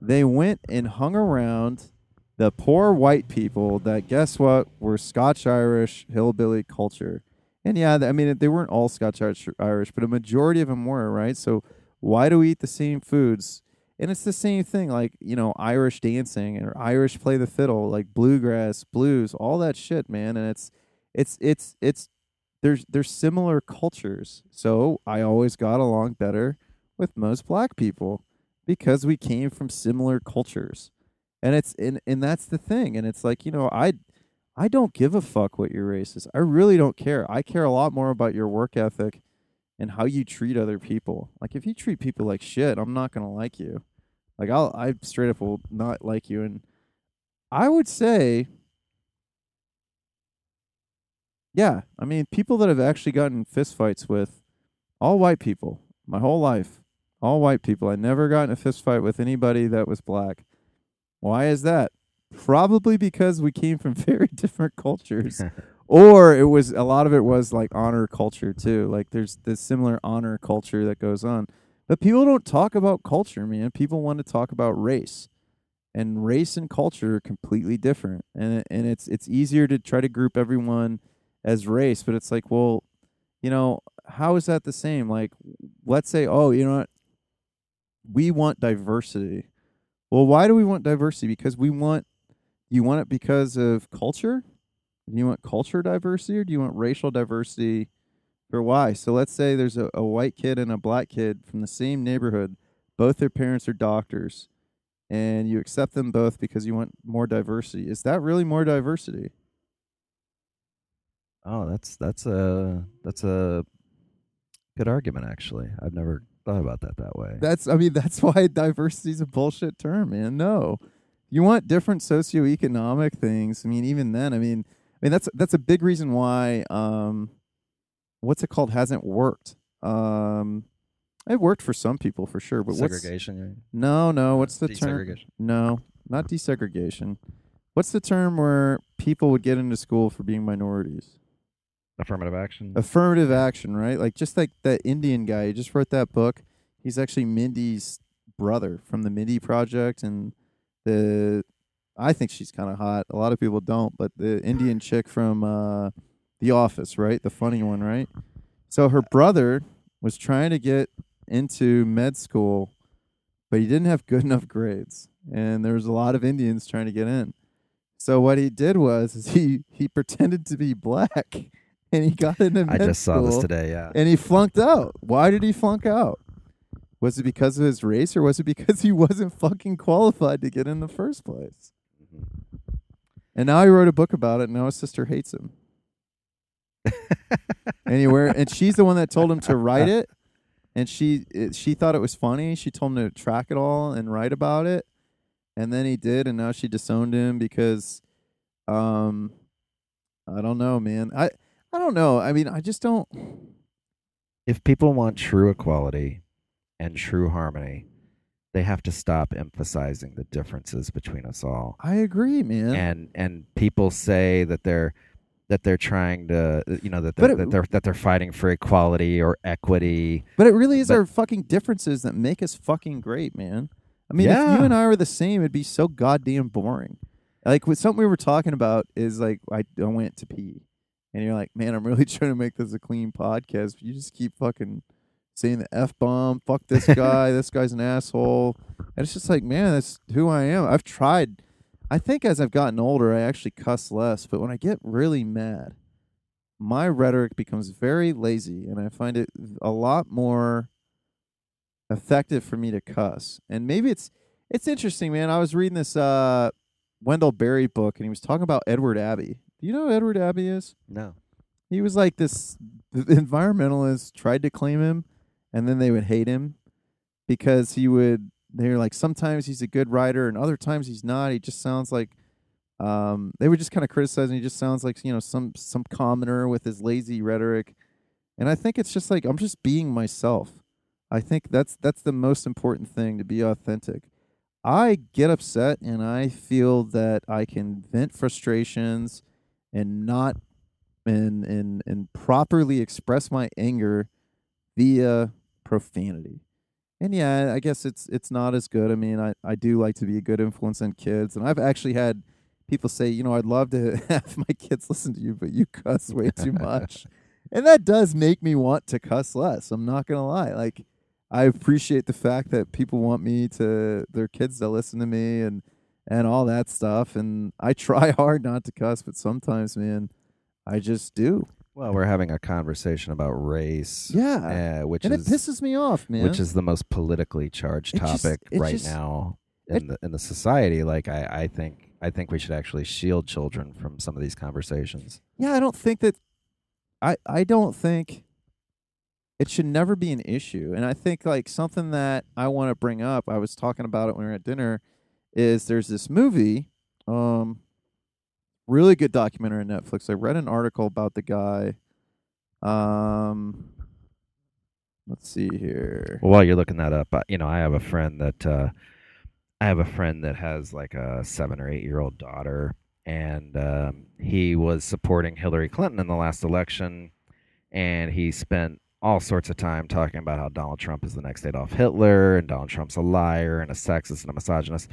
they went and hung around the poor white people that guess what were Scotch Irish hillbilly culture. And yeah, I mean they weren't all Scotch Irish, Irish, but a majority of them were, right? So why do we eat the same foods? And it's the same thing, like you know, Irish dancing or Irish play the fiddle, like bluegrass, blues, all that shit, man. And it's it's it's it's there's there's similar cultures. So I always got along better with most black people because we came from similar cultures. And it's and, and that's the thing. And it's like, you know, I I don't give a fuck what your race is. I really don't care. I care a lot more about your work ethic and how you treat other people. Like if you treat people like shit, I'm not gonna like you. Like I'll I straight up will not like you. And I would say Yeah, I mean people that have actually gotten fistfights with all white people my whole life. All white people. I never got in a fist fight with anybody that was black. Why is that? Probably because we came from very different cultures. or it was a lot of it was like honor culture too. Like there's this similar honor culture that goes on. But people don't talk about culture, man. People want to talk about race. And race and culture are completely different. And and it's it's easier to try to group everyone as race, but it's like, well, you know, how is that the same? Like let's say, oh, you know what? We want diversity. Well, why do we want diversity? Because we want you want it because of culture? Do you want culture diversity or do you want racial diversity for why? So let's say there's a, a white kid and a black kid from the same neighborhood. Both their parents are doctors. And you accept them both because you want more diversity. Is that really more diversity? Oh, that's that's a that's a good argument. Actually, I've never thought about that that way. That's I mean that's why diversity is a bullshit term, man. No, you want different socioeconomic things. I mean, even then, I mean, I mean that's that's a big reason why um, what's it called hasn't worked. Um, it worked for some people for sure, but Segregation. no, no, what's the term? No, not desegregation. What's the term where people would get into school for being minorities? Affirmative action. affirmative action, right? Like just like that Indian guy who just wrote that book. He's actually Mindy's brother from the Mindy Project, and the I think she's kind of hot. A lot of people don't, but the Indian chick from uh, The Office, right? The funny one, right? So her brother was trying to get into med school, but he didn't have good enough grades, and there was a lot of Indians trying to get in. So what he did was is he he pretended to be black, and he got into I med just saw this today. Yeah. and he flunked out. Why did he flunk out? Was it because of his race, or was it because he wasn't fucking qualified to get in the first place? And now he wrote a book about it. And now his sister hates him. Anywhere, and she's the one that told him to write it. And she it, she thought it was funny. She told him to track it all and write about it. And then he did, and now she disowned him because, um, I don't know, man. I I don't know. I mean, I just don't. if people want true equality and true harmony, they have to stop emphasizing the differences between us all. I agree, man. And and people say that they're that they're trying to you know that they're, it- that they're that they're fighting for equality or equity. But it really is But- our fucking differences that make us fucking great, man. I mean, if you and I were the same, it'd be so goddamn boring. Like with something we were talking about is like I, I went to pee, and you're like, man, I'm really trying to make this a clean podcast. But you just keep fucking saying the f bomb. Fuck this guy. this guy's an asshole. And it's just like, man, that's who I am. I've tried. I think as I've gotten older, I actually cuss less. But when I get really mad, my rhetoric becomes very lazy, and I find it a lot more effective for me to cuss. And maybe it's it's interesting, man. I was reading this uh Wendell Berry book and he was talking about Edward Abbey. Do you know who Edward Abbey is? No. He was like this environmentalist tried to claim him and then they would hate him because he would they're like sometimes he's a good writer and other times he's not. He just sounds like um they would just kind of criticize him. He just sounds like, you know, some some commoner with his lazy rhetoric. And I think it's just like I'm just being myself. I think that's that's the most important thing to be authentic. I get upset and I feel that I can vent frustrations and not and and and properly express my anger via profanity. And yeah, I guess it's it's not as good. I mean, I, I do like to be a good influence on kids, and I've actually had people say, you know, I'd love to have my kids listen to you, but you cuss way too much. and that does make me want to cuss less. I'm not gonna lie. Like I appreciate the fact that people want me to their kids to listen to me and and all that stuff. And I try hard not to cuss, but sometimes, man, I just do. Well, we're having a conversation about race. Yeah. uh, which and is it pisses me off, man. which is the most politically charged It topic it right just- now it- in the in the society. Like I, I think I think we should actually shield children from some of these conversations. yeah, I don't think that I I don't think it should never be an issue. And I think like something that I want to bring up, I was talking about it when we were at dinner, is there's this movie, um really good documentary on Netflix. I read an article about the guy. Um let's see here. Well, while you're looking that up, you know, I have a friend that uh, I have a friend that has like a seven or eight year old daughter, and um, he was supporting Hillary Clinton in the last election, and he spent all sorts of time talking about how Donald Trump is the next Adolf Hitler, and Donald Trump's a liar and a sexist and a misogynist.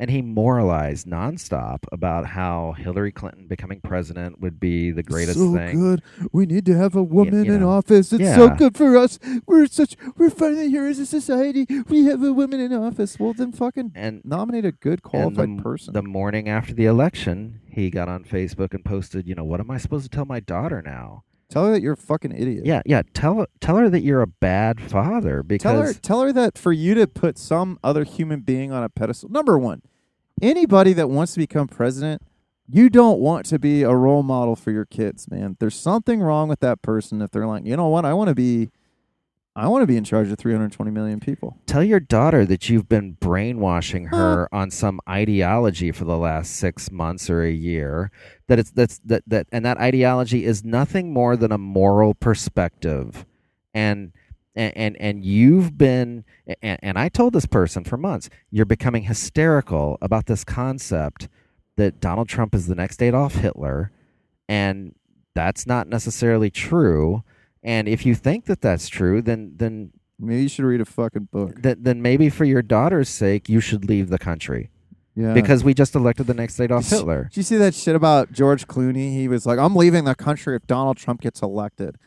And he moralized nonstop about how Hillary Clinton becoming president would be the greatest so thing. good. We need to have a woman you in know. office. It's so good for us. We're such. We're finally here as a society. We have a woman in office. Well, then fucking And nominate a good qualified the, person. The morning after the election, he got on Facebook and posted, you know, what am I supposed to tell my daughter now? Tell her that you're a fucking idiot. Yeah, yeah. Tell tell her that you're a bad father Tell her. because Tell her that for you to put some other human being on a pedestal. Number one, anybody that wants to become president, you don't want to be a role model for your kids, man. There's something wrong with that person if they're like, you know what, I want to be. I want to be in charge of 320 million people. tell your daughter that you've been brainwashing her on some ideology for the last six months or a year. That it's that's that that and that ideology is nothing more than a moral perspective, and. And, and and you've been and, and I told this person for months you're becoming hysterical about this concept that Donald Trump is the next Adolf Hitler, and that's not necessarily true. And if you think that that's true, then then Maybe you should read a fucking book. th- then maybe for your daughter's sake, you should leave the country Yeah. because we just elected the next Adolf Hitler. Did you see that shit about George Clooney? He was like, "I'm leaving the country if Donald Trump gets elected."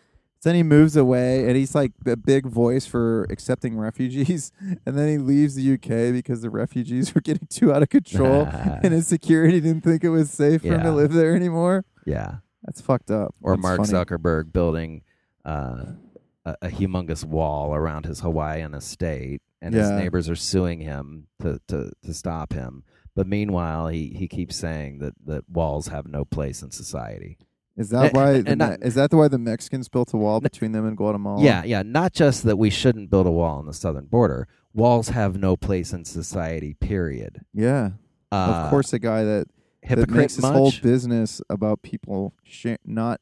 Then he moves away, and he's like a big voice for accepting refugees. And then he leaves the UK because the refugees were getting too out of control, and his security didn't think it was safe for him to live there anymore. Yeah, That's fucked up. or That's Mark funny. Zuckerberg building uh, a, a humongous wall around his Hawaiian estate, and his neighbors are suing him to, to to stop him But meanwhile, he he keeps saying that that walls have no place in society. Is that And- why? and the, not- is that the why the Mexicans built a wall between them and Guatemala? Yeah, yeah. Not just that we shouldn't build a wall on the southern border. Walls have no place in society. Period. yeah. Uh, of course, a guy that that makes his much? whole business about people sh- not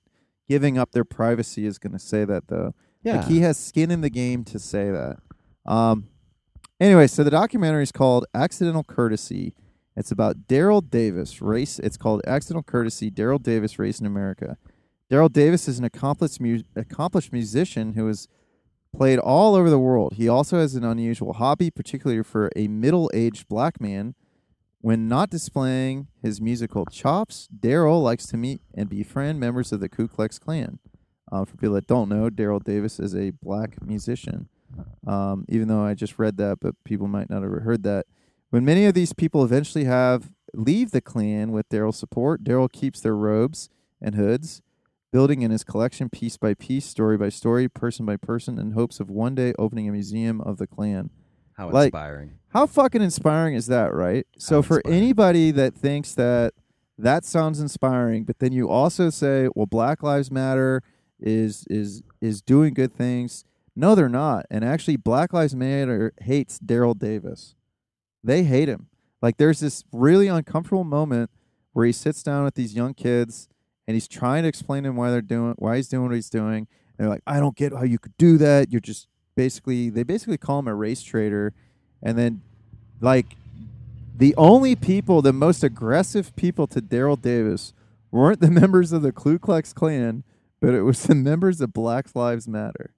giving up their privacy is going to say that though. yeah. Like he has skin in the game to say that. Um. Anyway, so the documentary is called "Accidental Courtesy." It's about Daryl Davis race. It's called "Accidental Courtesy." Daryl Davis race in America. Daryl Davis is an accomplished mu- accomplished musician who has played all over the world. He also has an unusual hobby, particularly for a middle-aged black man. When not displaying his musical chops, Daryl likes to meet and befriend members of the Ku Klux Klan. Uh, for people that don't know, Daryl Davis is a black musician. Um, even though I just read that, but people might not have heard that. When many of these people eventually have leave the Klan with Daryl's support, Daryl keeps their robes and hoods, building in his collection piece by piece, story by story, person by person, in hopes of one day opening a museum of the Klan. How like- inspiring. How fucking inspiring is that, right? So How for inspiring. anybody that thinks that that sounds inspiring, but then you also say, "Well, Black Lives Matter is is is doing good things." No, they're not. And actually, Black Lives Matter hates Daryl Davis. They hate him. Like there's this really uncomfortable moment where he sits down with these young kids and he's trying to explain to them why they're doing why he's doing what he's doing. And they're like, I don't get how you could do that. You're just basically they basically call him a race traitor. And then like the only people, the most aggressive people to Daryl Davis weren't the members of the Ku Klux Klan, but it was the members of Black Lives Matter.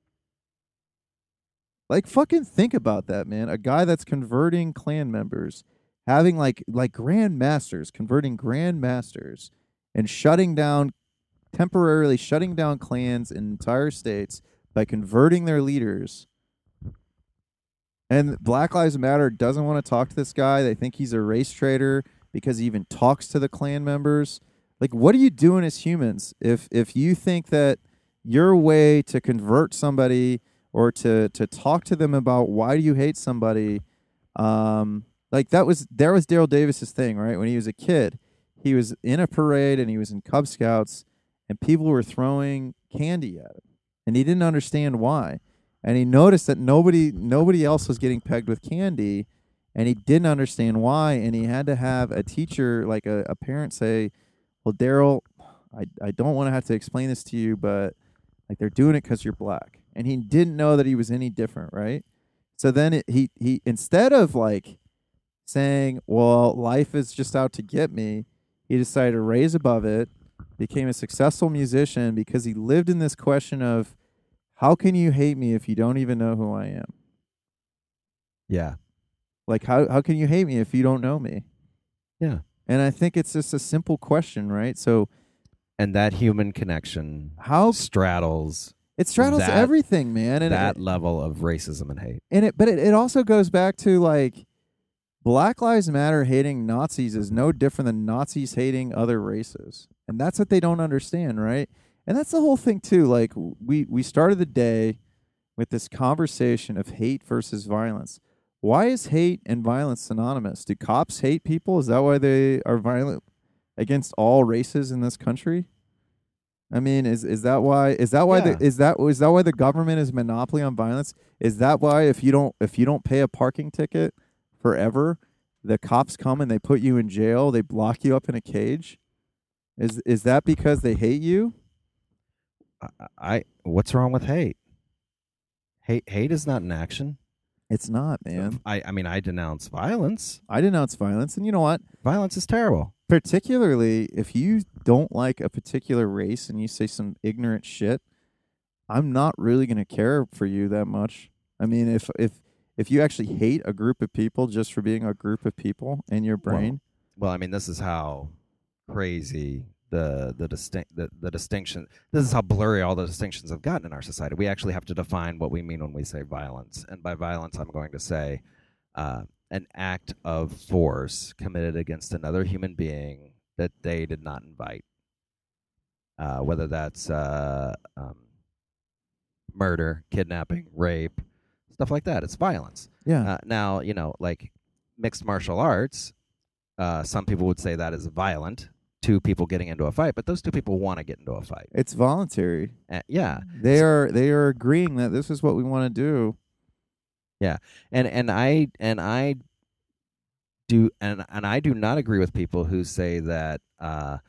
Like fucking think about that, man. A guy that's converting Klan members, having like like grand masters, converting grand masters and shutting down temporarily shutting down clans in entire states by converting their leaders. And Black Lives Matter doesn't want to talk to this guy. They think he's a race traitor because he even talks to the Klan members. Like what are you doing as humans if if you think that your way to convert somebody or to to talk to them about why do you hate somebody um like that was there was Daryl Davis's thing, right? When he was a kid, he was in a parade and he was in Cub Scouts and people were throwing candy at him. And he didn't understand why. And he noticed that nobody nobody else was getting pegged with candy and he didn't understand why and he had to have a teacher like a, a parent say, "Well, Daryl, I I don't want to have to explain this to you, but like they're doing it cuz you're black." And he didn't know that he was any different, right? So then it, he he instead of like saying, "Well, life is just out to get me," he decided to raise above it, became a successful musician because he lived in this question of how can you hate me if you don't even know who I am? Yeah. Like how how can you hate me if you don't know me? Yeah. And I think it's just a simple question, right? So And that human connection how straddles it straddles that- everything, man, and that it, level of racism and hate. and it but it, it also goes back to like Black Lives Matter hating Nazis is no different than Nazis hating other races. And that's what they don't understand, right? And that's the whole thing too. Like we we started the day with this conversation of hate versus violence. Why is hate and violence synonymous? Do cops hate people? Is that why they are violent against all races in this country? I mean, is is that why? Is that why Yeah. the is that is that why the government is monopoly on violence? Is that why if you don't if you don't pay a parking ticket forever, the cops come and they put you in jail, they block you up in a cage? Is is that because they hate you? I, what's wrong with hate? Hate hate is not an action. It's not, man. I I mean I denounce violence. I denounce violence, and you know what? Violence is terrible. Particularly if you don't like a particular race and you say some ignorant shit, I'm not really going to care for you that much. I mean, if if if you actually hate a group of people just for being a group of people in your brain, Well, I mean this is how crazy the the distinct the, the distinction this is how blurry all the distinctions have gotten in our society. We actually have to define what we mean when we say violence. And by violence I'm going to say uh, an act of force committed against another human being that they did not invite. Uh, whether that's uh, um, murder, kidnapping, rape, stuff like that. It's violence. yeah, Uh, now, you know, like mixed martial arts, uh, some people would say that is violent. Two people getting into a fight, but those two people want to get into a fight. It's voluntary. Uh, yeah, They are they are agreeing that this is what we want to do. Yeah, and and I and I do and and I do not agree with people who say that uh,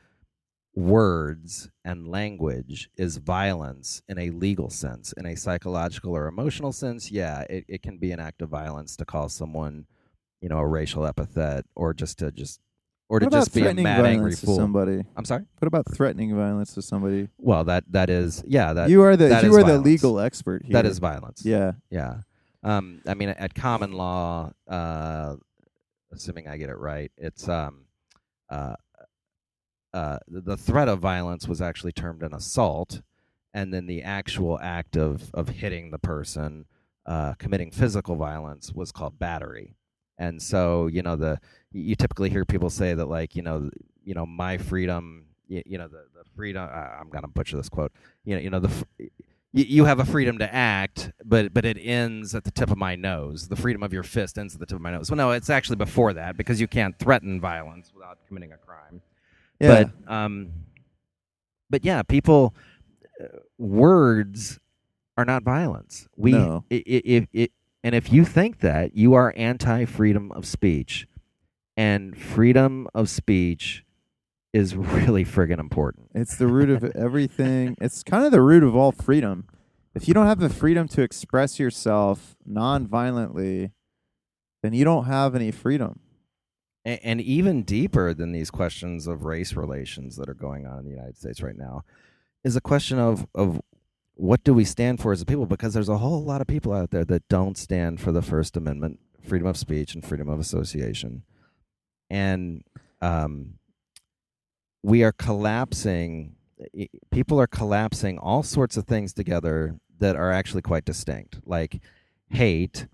words and language is violence in a legal sense, in a psychological or emotional sense. Yeah, it, it can be an act of violence to call someone, you know, a racial epithet or just to just or to what about just be a threatening mad angry violence to fool. somebody? I'm sorry. What about threatening violence to somebody? Well, that that is yeah that you are the that you is are the legal expert here. that is violence. yeah. Yeah. Um, I mean, at common law, uh, assuming I get it right, it's um, uh, uh, the the threat of violence was actually termed an assault, and then the actual act of of hitting the person, uh, committing physical violence, was called battery. And so, you know, the you typically hear people say that, like, you know, you know, my freedom, you, you know, the the freedom. Uh, I'm gonna butcher this quote. You know, you know the. you, you have a freedom to act, but but it ends at the tip of my nose. The freedom of your fist ends at the tip of my nose. Well, no, it's actually before that because you can't threaten violence without committing a crime. Yeah. But um, but yeah, people uh, words are not violence. We No. i- i- if and if you think that you are anti freedom of speech, and freedom of speech is really friggin' important. It's the root of everything. It's kind of the root of all freedom. If you don't have the freedom to express yourself non-violently, then you don't have any freedom. and, and even deeper than these questions of race relations that are going on in the United States right now is a question of of what do we stand for as a people because there's a whole lot of people out there that don't stand for the first amendment freedom of speech and freedom of association and um, we are collapsing people are collapsing all sorts of things together that are actually quite distinct. Like hate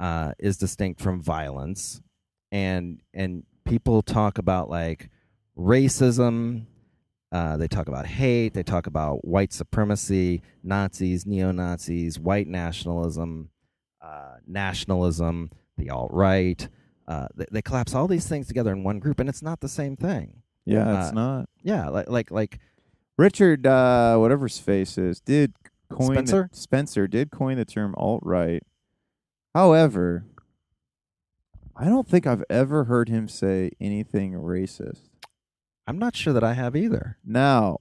uh, is distinct from violence and and people talk about like racism uh, they talk about hate they talk about white supremacy nazis neo-nazis white nationalism uh, nationalism the alt-right uh, they, they collapse all these things together in one group and it's not the same thing Yeah, it's Uh, not. yeah like like like Richard, uh, whatever his face is, did coin the- Spencer? Spencer did coin the term alt right. However, I don't think I've ever heard him say anything racist. i'm not sure that i have either Now,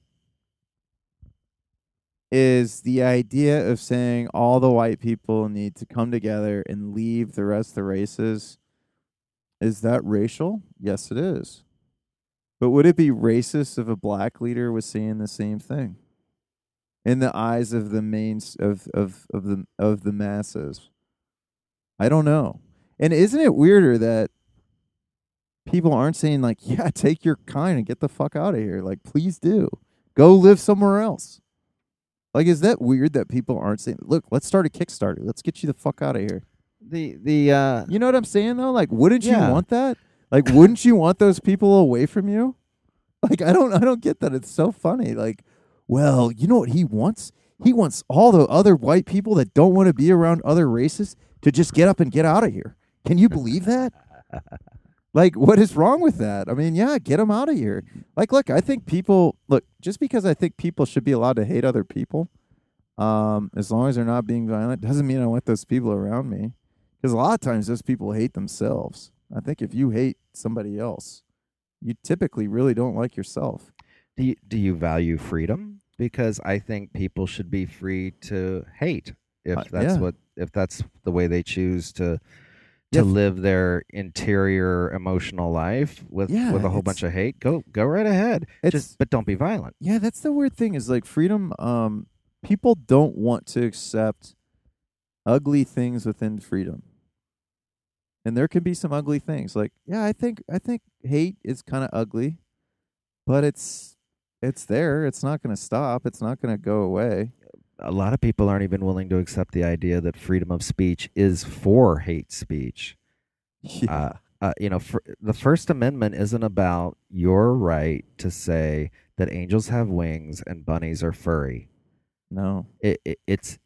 is the idea of saying all the white people need to come together and leave the rest of the races, is that racial? Yes, it is. But would it be racist if a black leader was saying the same thing? In the eyes of the main of of of the of the masses, I don't know. And isn't it weirder that people aren't saying like, "Yeah, take your kind and get the fuck out of here"? Like, please do. Go live somewhere else. Like, is that weird that people aren't saying, "Look, let's start a Kickstarter. Let's get you the fuck out of here." The the uh You know what I'm saying though? Like, wouldn't Yeah. you want that? Like, wouldn't you want those people away from you? Like, I don't, I don't get that. It's so funny. Like, well, you know what he wants? He wants all the other white people that don't want to be around other races to just get up and get out of here. Can you believe that? like, what is wrong with that? I mean, yeah, get them out of here. Like, look, I think people look just because I think people should be allowed to hate other people, um, as long as they're not being violent, doesn't mean I want those people around me. Because a lot of times those people hate themselves. I think if you hate somebody else, you typically really don't like yourself. do you, do you value freedom because i think people should be free to hate if Uh, that's yeah. what if that's the way they choose to to f- live their interior emotional life with Yeah, with a whole bunch of hate go go right ahead It's just but don't be violent yeah, that's the weird thing is like freedom. Um, people don't want to accept ugly things within freedom, and there can be some ugly things. Like, yeah, I think I think hate is kind of ugly, but it's it's there. It's not going to stop. It's not going to go away. a lot of people aren't even willing to accept the idea that freedom of speech is for hate speech Yeah. uh, uh, you know, fir- the First Amendment isn't about your right to say that angels have wings and bunnies are furry. no. It, it, it's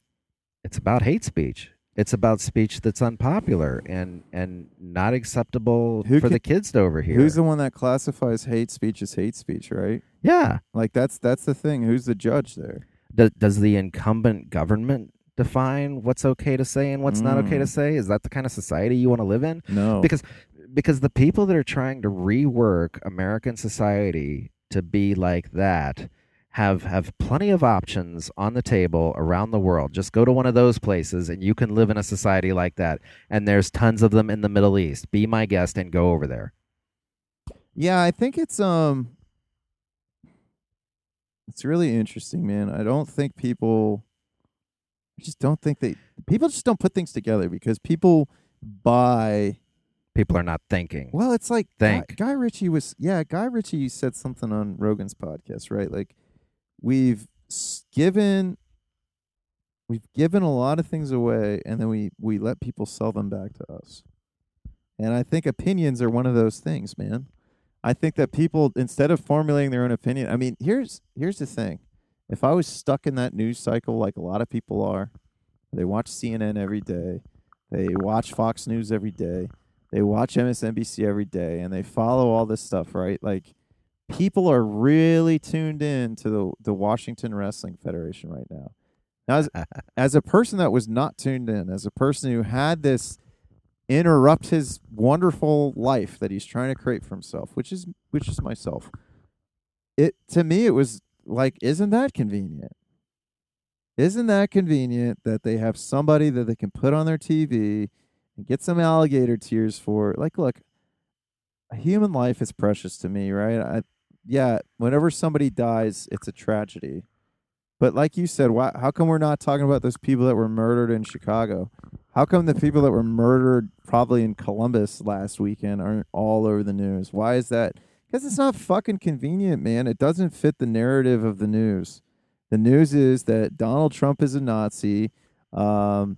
it's about hate speech. It's about speech that's unpopular and and not acceptable Who for can- the kids to overhear. Who's the one that classifies hate speech as hate speech, right? yeah. Like that's that's the thing. Who's the judge there? Does, does the incumbent government define what's okay to say and what's not okay to Mm. say? Is that the kind of society you want to live in? No. Because because the people that are trying to rework American society to be like that have have plenty of options on the table around the world. Just go to one of those places and you can live in a society like that. And there's tons of them in the Middle East. Be my guest and go over there. Yeah, I think it's um it's really interesting, man. I don't think people I just don't think they people just don't put things together because people buy People are not thinking. well, it's like Guy, Think. Guy Ritchie was yeah, Guy Ritchie said something on Rogan's podcast, right? Like we've given we've given a lot of things away and then we we let people sell them back to us. And I think opinions are one of those things, man. I think that people instead of formulating their own opinion, I mean, here's here's the thing. If I was stuck in that news cycle like a lot of people are, they watch CNN every day, they watch Fox News every day, they watch MSNBC every day, and they follow all this stuff, right? Like people are really tuned in to the the Washington Wrestling Federation right now. Now, as, as a person that was not tuned in, as a person who had this interrupt his wonderful life that he's trying to create for himself, which is which is myself. It to me it was like isn't that convenient? Isn't that convenient that they have somebody that they can put on their TV and get some alligator tears for? Like look, a human life is precious to me, right? I yeah, whenever somebody dies, it's a tragedy. But like you said, why, how come we're not talking about those people that were murdered in Chicago? How come the people that were murdered probably in Columbus last weekend aren't all over the news? Why is that? Because it's not fucking convenient, man. It doesn't fit the narrative of the news. The news is that Donald Trump is a Nazi. Um,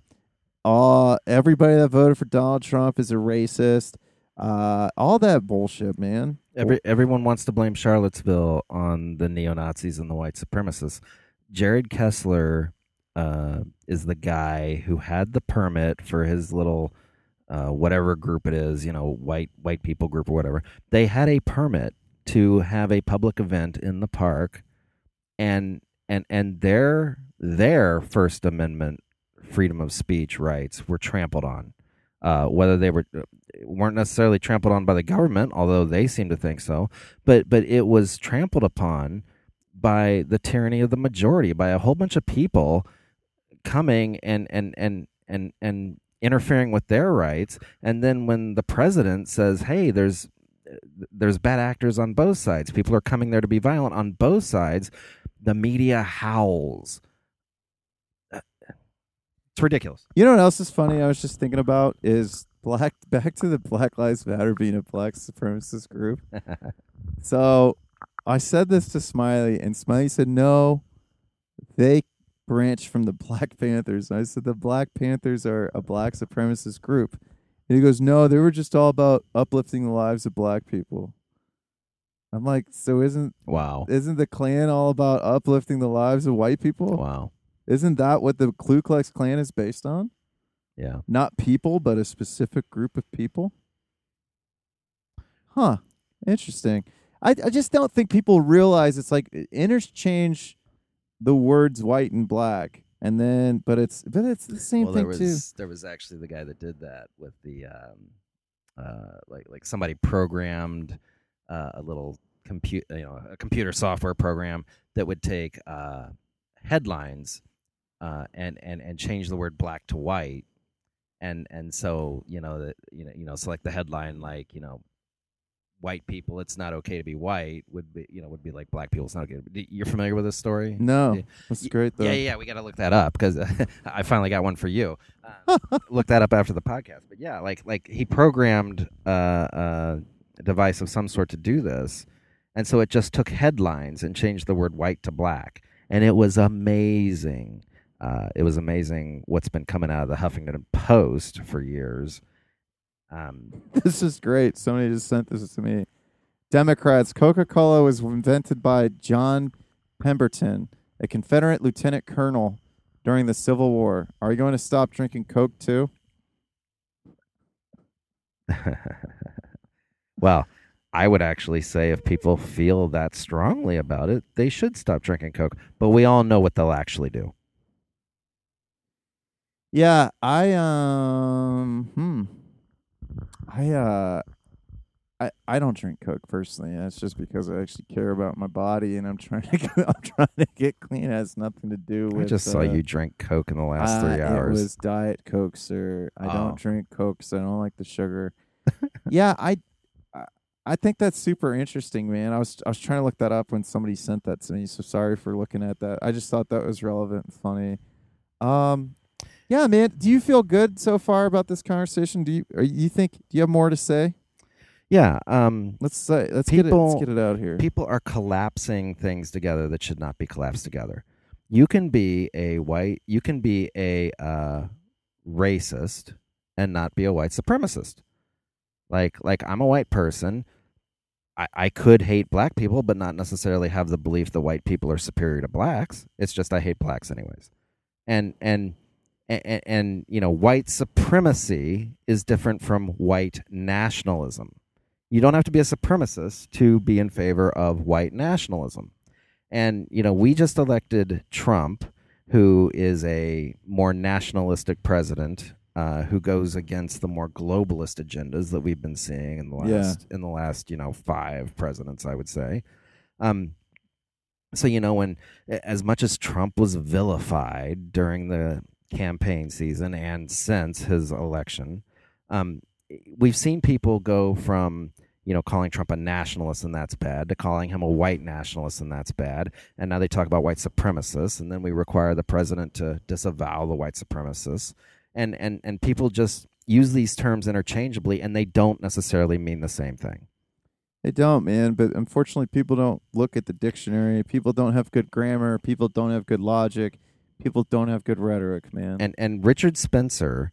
everybody that voted for Donald Trump is a racist. Uh, all that bullshit, man. Every everyone wants to blame Charlottesville on the neo Nazis and the white supremacists. Jared Kessler uh, is the guy who had the permit for his little uh, whatever group it is, you know, white white people group or whatever. They had a permit to have a public event in the park, and and and their their First Amendment freedom of speech rights were trampled on. Uh, whether they were weren't necessarily trampled on by the government, although they seem to think so, but but it was trampled upon by the tyranny of the majority, by a whole bunch of people coming and and and and and interfering with their rights. And then when the president says, "Hey, there's there's bad actors on both sides. People are coming there to be violent on both sides," the media howls. It's ridiculous. You know what else is funny? I was just thinking about is black back to the Black Lives Matter being a black supremacist group. so I said this to Smiley, and Smiley said, "No, they branch from the Black Panthers." And I said, "The Black Panthers are a black supremacist group." And he goes, "No, they were just all about uplifting the lives of black people." I'm like, so isn't Wow. isn't the Klan all about uplifting the lives of white people? Wow. Isn't that what the Ku Klux Klan is based on? Yeah. not people, but a specific group of people. Huh. Interesting. I, I just don't think people realize it's like interchange the words white and black, and then but it's but it's the same well, thing there too. was there was actually the guy that did that with the um, uh, like like somebody programmed uh, a little compute you know a computer software program that would take uh, headlines uh, and and and change the word black to white and and so you know that you know you know select the headline like you know white people it's not okay to be white would be you know would be like black people it's not okay you're familiar with this story No, that's great though. yeah, yeah, we got to look that up because I finally got one for you. Uh, look that up after the podcast. But yeah, like like he programmed uh, uh, a device of some sort to do this, and so it just took headlines and changed the word white to black, and it was amazing. Uh, it was amazing what's been coming out of the Huffington Post for years. Um, this is great. Somebody just sent this to me. Democrats, Coca Cola was invented by John Pemberton, a Confederate lieutenant colonel during the Civil War. Are you going to stop drinking Coke too? well, I would actually say if people feel that strongly about it, they should stop drinking Coke. But we all know what they'll actually do. Yeah, I um hmm. I uh I I don't drink Coke personally. That's just because I actually care about my body and I'm trying to get, I'm trying to get clean. It has nothing to do with I just saw uh, you drink Coke in the last three uh, hours. It was Diet Coke, sir. I Oh. don't drink Coke, so I don't like the sugar. yeah, I, I- I think that's super interesting, man. I was I was trying to look that up when somebody sent that to me. So sorry for looking at that. I just thought that was relevant and funny. Um, yeah, man. Do you feel good so far about this conversation? Do you you think do you have more to say? yeah. Um, Let's say let's get it let's get it out here. people are collapsing things together that should not be collapsed together. You can be a white, you can be a uh, racist and not be a white supremacist. Like, like I'm a white person. I, I could hate black people, but not necessarily have the belief that white people are superior to blacks. It's just I hate blacks anyways. And and and, and you know, white supremacy is different from white nationalism you don't have to be a supremacist to be in favor of white nationalism. And, you know, we just elected Trump, who is a more nationalistic president, uh, who goes against the more globalist agendas that we've been seeing in the Yeah. last in the last, you know, five presidents, I would say. Um, so you know, when as much as Trump was vilified during the campaign season and since his election, um, we've seen people go from you know calling Trump a nationalist and that's bad to calling him a white nationalist and that's bad, and now they talk about white supremacists, and then we require the president to disavow the white supremacists, and and and people just use these terms interchangeably, and they don't necessarily mean the same thing. They don't, man. But unfortunately, people don't look at the dictionary. People don't have good grammar. People don't have good logic. People don't have good rhetoric, man. and and Richard Spencer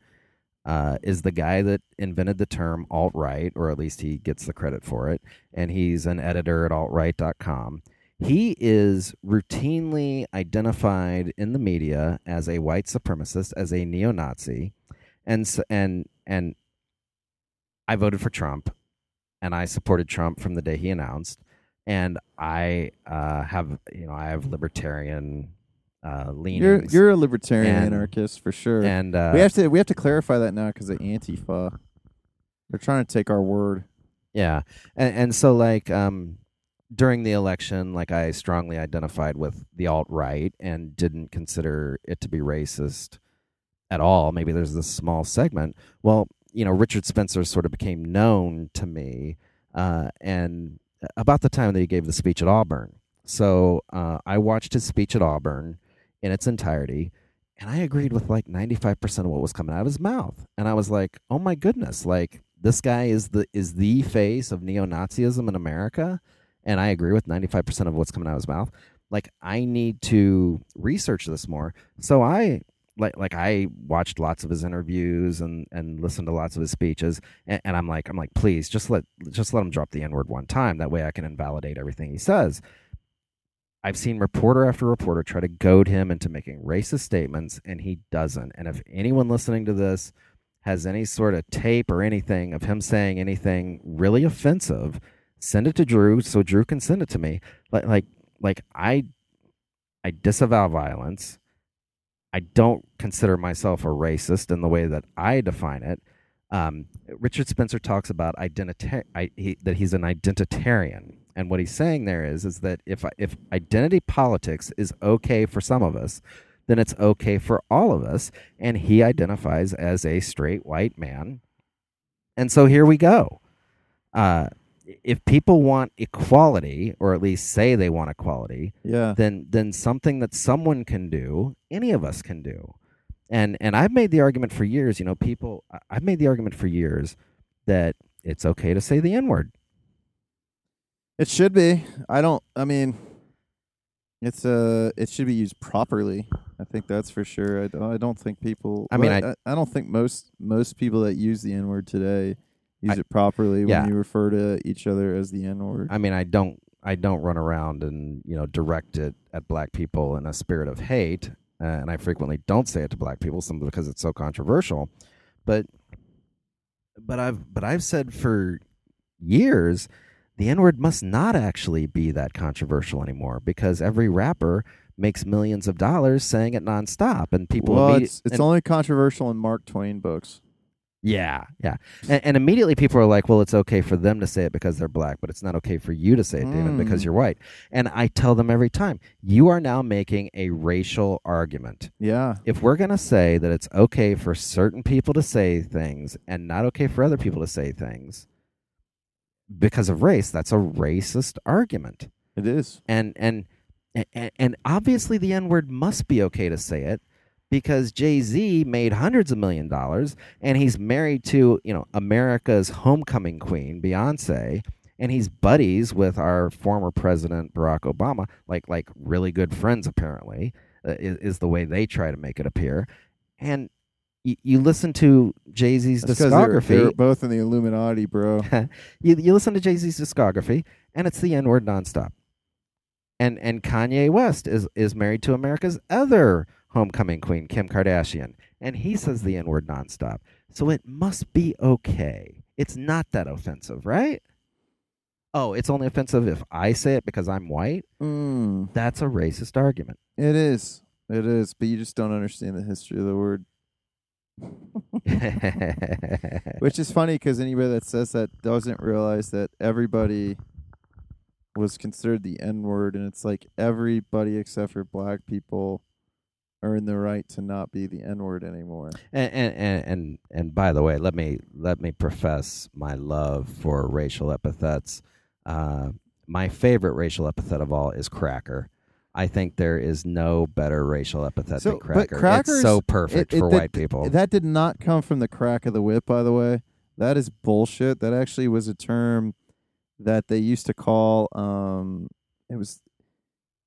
uh, is the guy that invented the term alt right, or at least he gets the credit for it. And he's an editor at altright.com. He is routinely identified in the media as a white supremacist, as a neo-Nazi, and and and I voted for Trump, and I supported Trump from the day he announced. And I uh, have, you know, I have libertarian uh, leanings. you're you're a libertarian And- anarchist for sure. and uh, we have to we have to clarify that now because of Antifa. They're trying to take our word. Yeah, and and so like um during the election, like I strongly identified with the alt right and didn't consider it to be racist at all. Maybe there's this small segment. Well, you know, Richard Spencer sort of became known to me, uh, and about the time that he gave the speech at Auburn. So uh, I watched his speech at Auburn in its entirety, and I agreed with like 95% of what was coming out of his mouth. And I was like, oh my goodness, like this guy is the is the face of neo-Nazism in America, and I agree with 95% of what's coming out of his mouth. Like I need to research this more. So I like like I watched lots of his interviews and and listened to lots of his speeches and, and I'm like I'm like please just let just let him drop the n-word one time that way I can invalidate everything he says. I've seen reporter after reporter try to goad him into making racist statements, and he doesn't. And if anyone listening to this has any sort of tape or anything of him saying anything really offensive, send it to Drew so Drew can send it to me. Like, like, like I, I disavow violence. I don't consider myself a racist in the way that I define it. Um, Richard Spencer talks about identity I, he, that he's an identitarian, and what he's saying there is is that if if identity politics is okay for some of us, then it's okay for all of us. And he identifies as a straight white man, and so here we go. Uh, if people want equality, or at least say they want equality, Yeah. then then something that someone can do, any of us can do. And and I've made the argument for years, you know, people I've made the argument for years that it's okay to say the N-word. It should be. I don't. I mean, it's uh, it should be used properly. I think that's for sure. I don't, I don't think people. I mean, well, I, I don't think most most people that use the N word today use I- it properly yeah. when you refer to each other as the N word. I mean, I don't I don't run around and, you know, direct it at black people in a spirit of hate. uh, and I frequently don't say it to black people simply because it's so controversial. But but I've but I've said for years the N word must not actually be that controversial anymore because every rapper makes millions of dollars saying it nonstop, and people. well, immedi- it's, it's and- only controversial in Mark Twain books. yeah, yeah, and, and immediately people are like, "Well, it's okay for them to say it because they're black, but it's not okay for you to say it, David, because Mm. you're white." And I tell them every time, "You are now making a racial argument. Yeah, If we're going to say that it's okay for certain people to say things and not okay for other people to say things because of race, that's a racist argument." it is. and and and, and obviously the N word must be okay to say it because Jay Z made hundreds of million dollars and he's married to you know America's homecoming queen Beyonce and he's buddies with our former president Barack Obama like like really good friends apparently uh, is, is the way they try to make it appear and you, you listen to Jay Z's That's 'cause they're, discography they're both in the Illuminati, bro. you, you listen to Jay Z's discography, and it's the N word nonstop. And and Kanye West is is married to America's other homecoming queen, Kim Kardashian, and he says the N word nonstop. So it must be okay. It's not that offensive, right? Oh, it's only offensive if I say it because I'm white. Mm, That's a racist argument. it is. It is. But you just don't understand the history of the word. Which is funny because anybody that says that doesn't realize that everybody was considered the N word, and it's like everybody except for black people are in the right to not be the N word anymore. and, and and and and by the way, let me let me profess my love for racial epithets. Uh, my favorite racial epithet of all is cracker. I think there is no better racial epithet So- than but cracker. crackers- it's so perfect It- it- for that- white people. That did not come from the crack of the whip, by the way. That is bullshit. That actually was a term that they used to call. Um, it was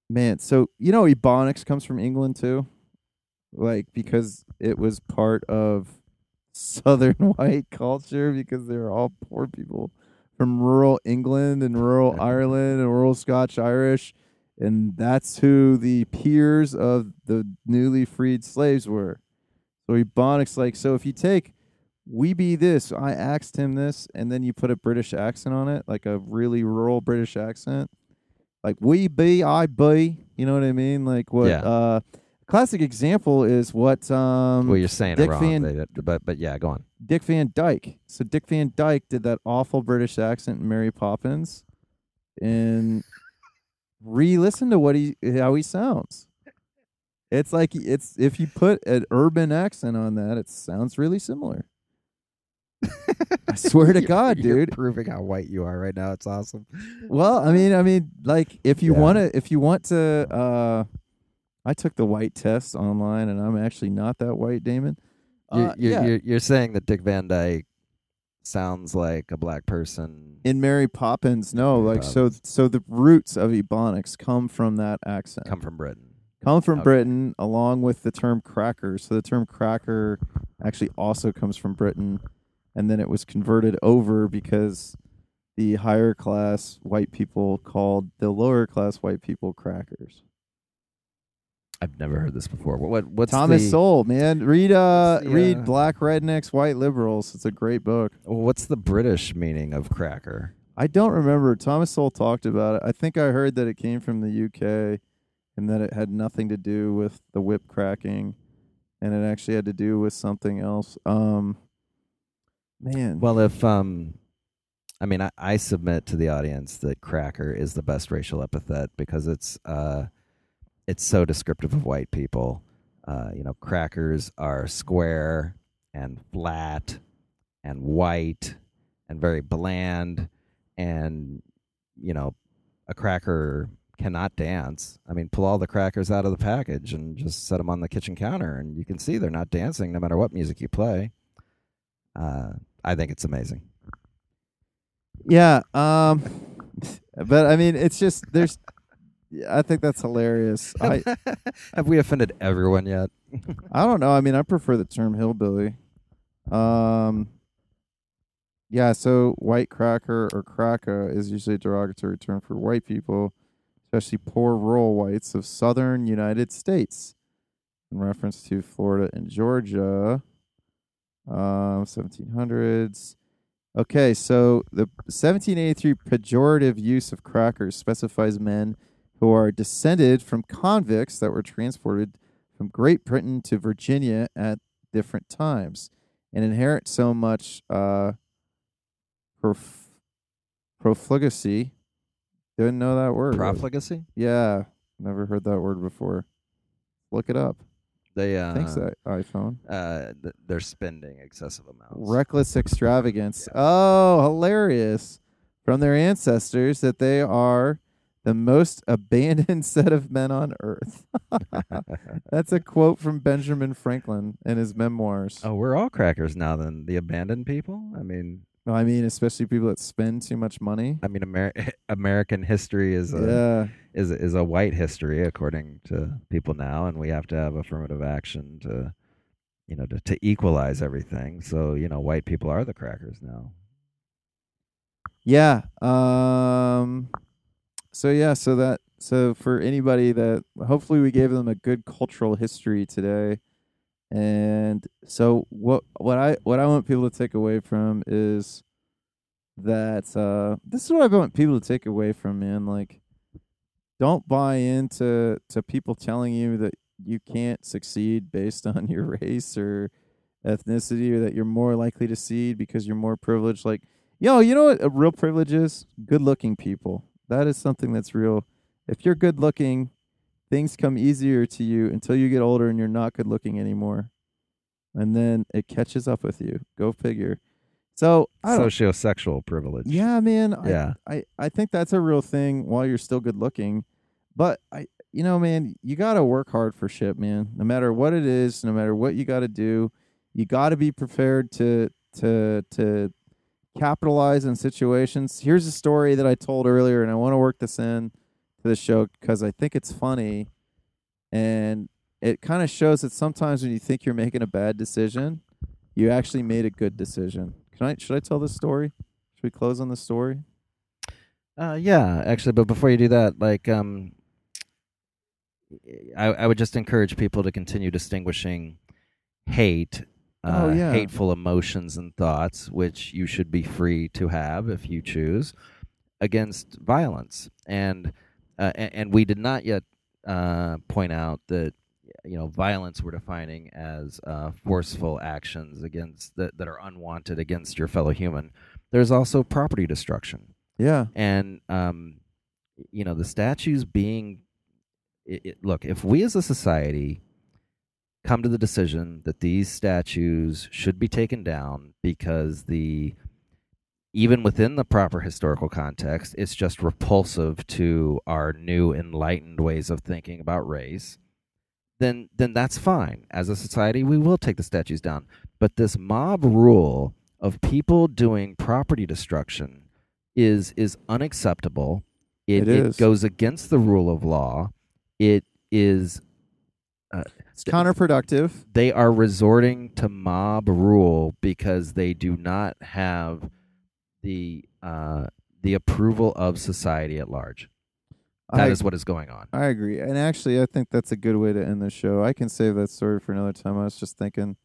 man. So you know, ebonics comes from England too, like because it was part of Southern white culture because they were all poor people from rural England and rural Ireland and rural Scotch Irish, and that's who the peers of the newly freed slaves were. So ebonics like so if you take we be this, I asked him this, and then you put a British accent on it, like a really rural British accent. Like we be, I be, you know what I mean? Like what Yeah. uh classic example is what um well, you're saying Dick it wrong, Van- but but yeah, go on. Dick Van Dyke. So Dick Van Dyke did that awful British accent in Mary Poppins, and re-listen to what he how he sounds. It's like it's if you put an urban accent on that, it sounds really similar. I swear to God, You're dude. proving how white you are right now. It's awesome. Well, I mean, I mean, like if you Yeah. want to, if you want to, uh, I took the white test online, and I'm actually not that white, Damon. You're, Uh, you're, yeah. you're, you're saying that Dick Van Dyke sounds like a black person. In Mary Poppins, no, Mary like so. So the roots of ebonics come from that accent. come from Britain. Come from Okay. Britain, along with the term cracker. So the term cracker actually also comes from Britain, and then it was converted over because the higher class white people called the lower class white people crackers. I've never heard this before. What, what what's Thomas the, Sowell, man, read uh, what's the, read uh, Black Rednecks, White Liberals. It's a great book. What's the British meaning of cracker? I don't remember. Thomas Sowell talked about it. I think I heard that it came from the UK and that it had nothing to do with the whip cracking and it actually had to do with something else. Um man. Well, if um, I mean, I, I submit to the audience that cracker is the best racial epithet because it's uh, it's so descriptive of white people. Uh, you know, crackers are square and flat and white and very bland, and you know, a cracker cannot dance. I mean, pull all the crackers out of the package and just set them on the kitchen counter, and you can see they're not dancing no matter what music you play. Uh, I think it's amazing. yeah, um but I mean it's just there's I think that's hilarious. I Have we offended everyone yet? I don't know. I mean, I prefer the term hillbilly. Um, yeah. So white cracker or cracker is usually a derogatory term for white people, especially poor rural whites of southern United States. in reference to Florida and Georgia. Um, 1700s. Okay, so the 1783 pejorative use of crackers specifies men who are descended from convicts that were transported from Great Britain to Virginia at different times and inherit so much uh, prof- profligacy. Didn't know that word. Profligacy? Yeah, never heard that word before. Look it up. They uh, Thanks, that iPhone. uh th- they're spending excessive amounts. Reckless extravagance. Oh, hilarious. From their ancestors that they are the most abandoned set of men on earth. That's a quote from Benjamin Franklin in his memoirs. oh, we're all crackers now. Then the abandoned people. I mean, I mean, especially people that spend too much money. I mean, Amer- American history is a Yeah. is is a white history according to people now, and we have to have affirmative action to, you know, to, to equalize everything. So you know, white people are the crackers now. Yeah. Um so yeah, so that so for anybody that hopefully we gave them a good cultural history today. And so what what I what I want people to take away from is that uh this is what I want people to take away from man like don't buy into to people telling you that you can't succeed based on your race or ethnicity or that you're more likely to succeed because you're more privileged like Yo, you know what a real privilege is? Good looking people. That is something that's real. If you're good looking, things come easier to you until you get older and you're not good looking anymore. And then it catches up with you. Go figure. So I Sociosexual privilege. Yeah, man. I, Yeah. I, I think that's a real thing while you're still good looking. But I you know, man, you gotta work hard for shit, man. No matter what it is, no matter what you gotta do, you gotta be prepared to to to capitalize in situations. Here's a story that I told earlier, and I want to work this in to the show because I think it's funny, and it kind of shows that sometimes when you think you're making a bad decision, you actually made a good decision. Can I? Should I tell this story? Should we close on the story? Uh, yeah, actually, but before you do that, like, um, I, I would just encourage people to continue distinguishing hate, uh, Oh, yeah. hateful emotions and thoughts, which you should be free to have if you choose, against violence. And uh, and, and we did not yet uh, point out that you know violence we're defining as uh, forceful actions against that, that are unwanted against your fellow human. There's also property destruction Yeah. and um, you know the statues being it, it, look if we as a society come to the decision that these statues should be taken down because the even within the proper historical context it's just repulsive to our new enlightened ways of thinking about race then then that's fine as a society we will take the statues down but this mob rule of people doing property destruction is is unacceptable. It, It is. goes against the rule of law. It is It's counterproductive. they are resorting to mob rule because they do not have the uh, the approval of society at large. That I, is what is going on. I agree. And actually, I think that's a good way to end the show. I can save that story for another time. I was just thinking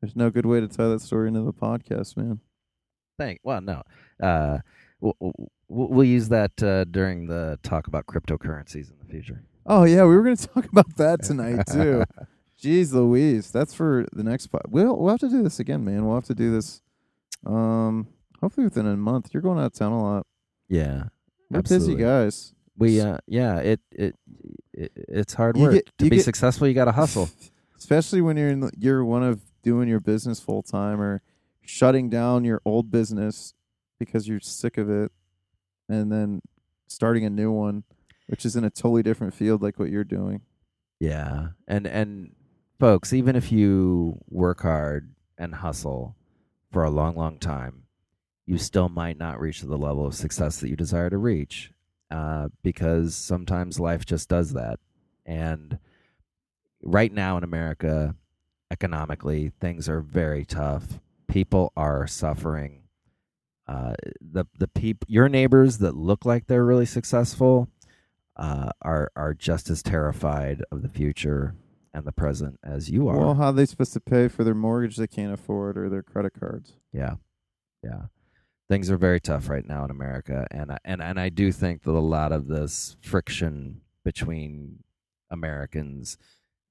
there's no good way to tie that story into the podcast, man. Thank. Well, no. Uh, we'll, we'll we'll use that uh, during the talk about cryptocurrencies in the future. Oh, yeah. We were going to talk about that tonight, too. Jeez Louise. That's for the next pod. We'll, we'll have to do this again, man. We'll have to do this um, hopefully within a month. You're going out of town a lot. Yeah. We're busy guys. We uh yeah, it it, it it's hard You work. get- to be get- successful, you got to hustle. Especially when you're in the, you're one of doing your business full time or shutting down your old business because you're sick of it and then starting a new one which is in a totally different field like what you're doing. yeah. And and folks, even if you work hard and hustle for a long long time, you still might not reach the level of success that you desire to reach. Uh, because sometimes life just does that. And right now in America, economically, things are very tough. People are suffering. Uh, the the peop- your neighbors that look like they're really successful uh, are are just as terrified of the future and the present as you are. Well, how are they supposed to pay for their mortgage they can't afford or their credit cards? Yeah, yeah. Things are very tough right now in America, and I, and and I do think that a lot of this friction between Americans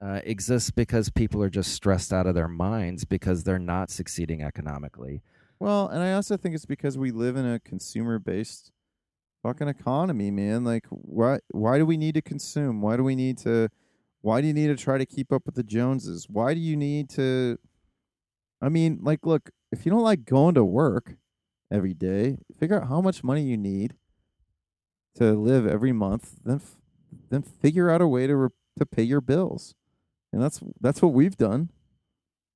uh, exists because people are just stressed out of their minds because they're not succeeding economically. Well, and I also think it's because we live in a consumer based fucking economy, man. Like why why do we need to consume? Why do we need to why do you need to try to keep up with the Joneses? Why do you need to I mean, like look, if you don't like going to work every day, figure out how much money you need to live every month, then f- then figure out a way to re- to pay your bills. And that's that's what we've done.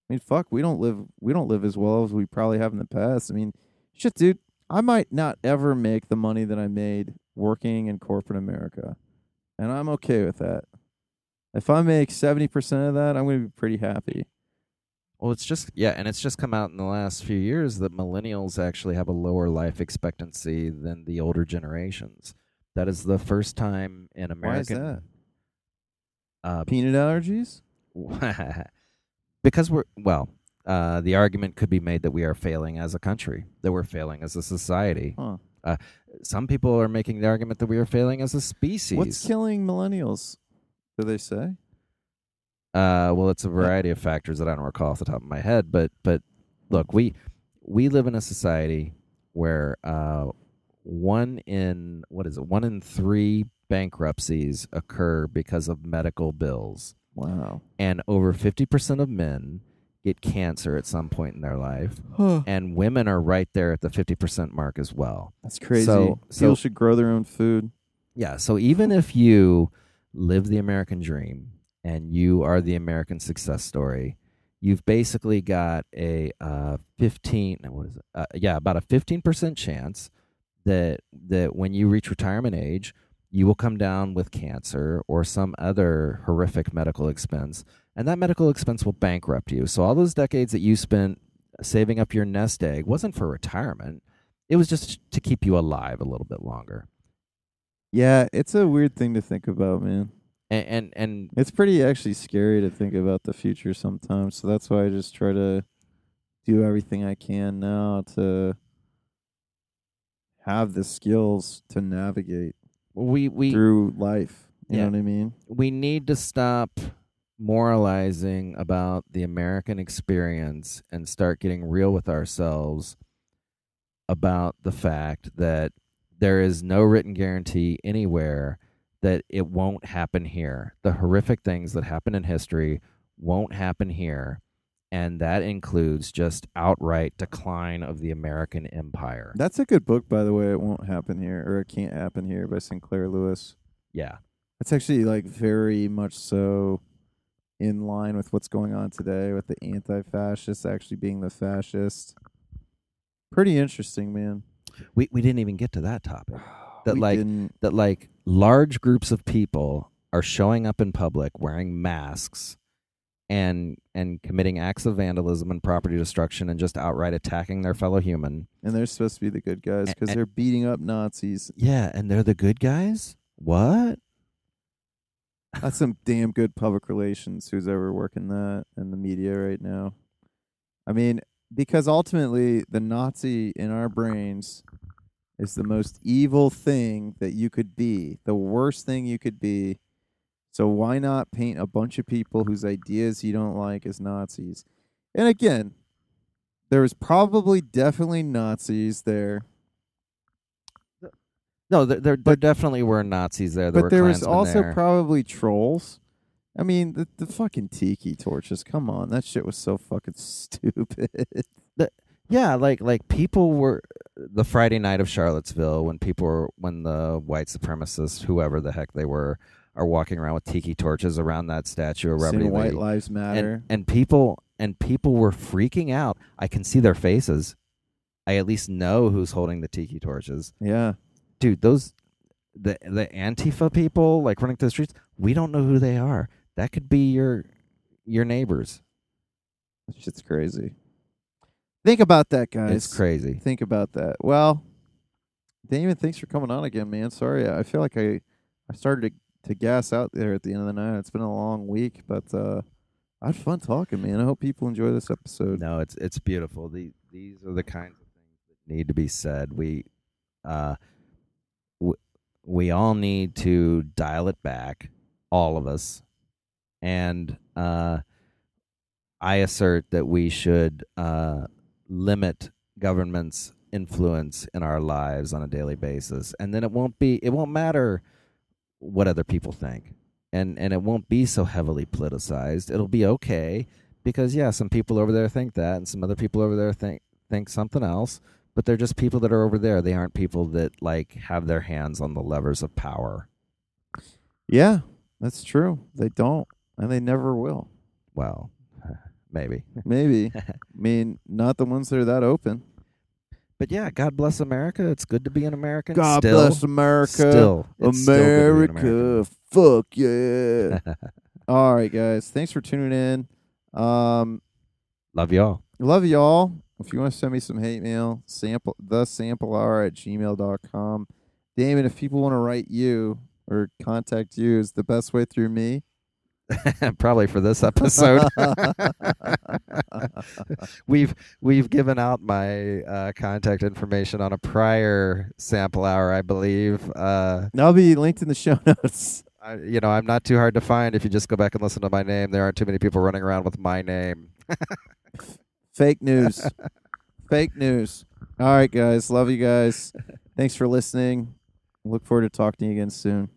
I mean, fuck, we don't live we don't live as well as we probably have in the past. I mean, shit, dude, I might not ever make the money that I made working in corporate America, and I'm okay with that. If I make seventy percent of that, I'm going to be pretty happy. Well, it's just yeah, and it's just come out in the last few years that millennials actually have a lower life expectancy than the older generations. That is the first time in Why is American. that? Uh, Peanut allergies? because we're well, uh, the argument could be made that we are failing as a country, that we're failing as a society. Huh. Some people are making the argument that we are failing as a species. What's killing millennials? Do they say? Uh, well, it's a variety of factors that I don't recall off the top of my head, but but look, we we live in a society where uh, one in what is it? One in three bankruptcies occur because of medical bills, Wow. and over fifty percent of men get cancer at some point in their life, and women are right there at the fifty percent mark as well. That's crazy. So- so- People should grow their own food. Yeah. So even if you live the American dream and you are the American success story, you've basically got a uh, 15, what is it? Uh, yeah, about a fifteen percent chance that that when you reach retirement age, you will come down with cancer or some other horrific medical expense, and that medical expense will bankrupt you. So all those decades that you spent saving up your nest egg wasn't for retirement; it was just to keep you alive a little bit longer. Yeah, it's a weird thing to think about, man. and and, and It's pretty actually scary to think about the future sometimes. So that's why I just try to do everything I can now to have the skills to navigate we we through life. You Yeah. know what I mean? we need to stop moralizing about the American experience and start getting real with ourselves about the fact that there is no written guarantee anywhere that it won't happen here. The horrific things that happen in history won't happen here. And that includes just outright decline of the American empire. That's a good book, by the way. It won't happen here, or it can't happen here, by Sinclair Lewis. Yeah. That's actually like very much so in line with what's going on today with the anti-fascists actually being the fascist. Pretty interesting, man. We we didn't even get to that topic. That, We like, didn't- that like large groups of people are showing up in public wearing masks and and committing acts of vandalism and property destruction and just outright attacking their fellow human. and they're supposed to be the good guys A- because a- they're beating up Nazis. Yeah, and they're the good guys? What? That's some damn good public relations who's ever working that in the media right now. I mean, because ultimately the Nazi in our brains is the most evil thing that you could be, the worst thing you could be. So why not paint a bunch of people whose ideas you don't like as Nazis? And again, there was probably definitely Nazis there, No, there there, there definitely were Nazis there. But there was also there. probably trolls. I mean, the the fucking tiki torches. Come on, that shit was so fucking stupid. Yeah, like like people were the Friday night of Charlottesville when people were when the white supremacists, whoever the heck they were, are walking around with tiki torches around that statue of Robert E. White Lee. Lives Matter. and and people and people were freaking out. I can see their faces. I at least know who's holding the tiki torches. yeah, Dude, those the the Antifa people like running through the streets, we don't know who they are. That could be your your neighbors. that shit's crazy. Think about that, guys. It's crazy. Think about that. Well, Damon, thanks for coming on again, man. Sorry, I feel like I I started to to gas out there at the end of the night. It's been a long week, but uh, I had fun talking, man. I hope people enjoy this episode. No, it's it's beautiful. The, these are the kinds of things that need to be said. We, uh, w- we all need to dial it back, all of us, and uh, I assert that we should uh, limit government's influence in our lives on a daily basis, and then it won't be it won't matter what other people think, and and it won't be so heavily politicized. It'll be okay because yeah, some people over there think that, and some other people over there think think something else. But they're just people that are over there. They aren't people that like have their hands on the levers of power. Yeah, that's true. They don't, and they never will. Well, maybe. Maybe. I mean, not the ones that are that open. But yeah, God bless America. It's good to be an American. God still, bless America. Still, it's still good to be an America. Fuck yeah. All right, guys. Thanks for tuning in. Um, Love y'all. love y'all. If you want to send me some hate mail, sample the sample hour at gmail.com. Damon, if people want to write you or contact you, is the best way through me. Probably for this episode. we've we've given out my uh, contact information on a prior sample hour, I believe. Uh, That'll be linked in the show notes. I, you know, I'm not too hard to find if you just go back and listen to my name. There aren't too many people running around with my name. Fake news. Fake news. All right, guys. Love you guys. Thanks for listening. Look forward to talking to you again soon.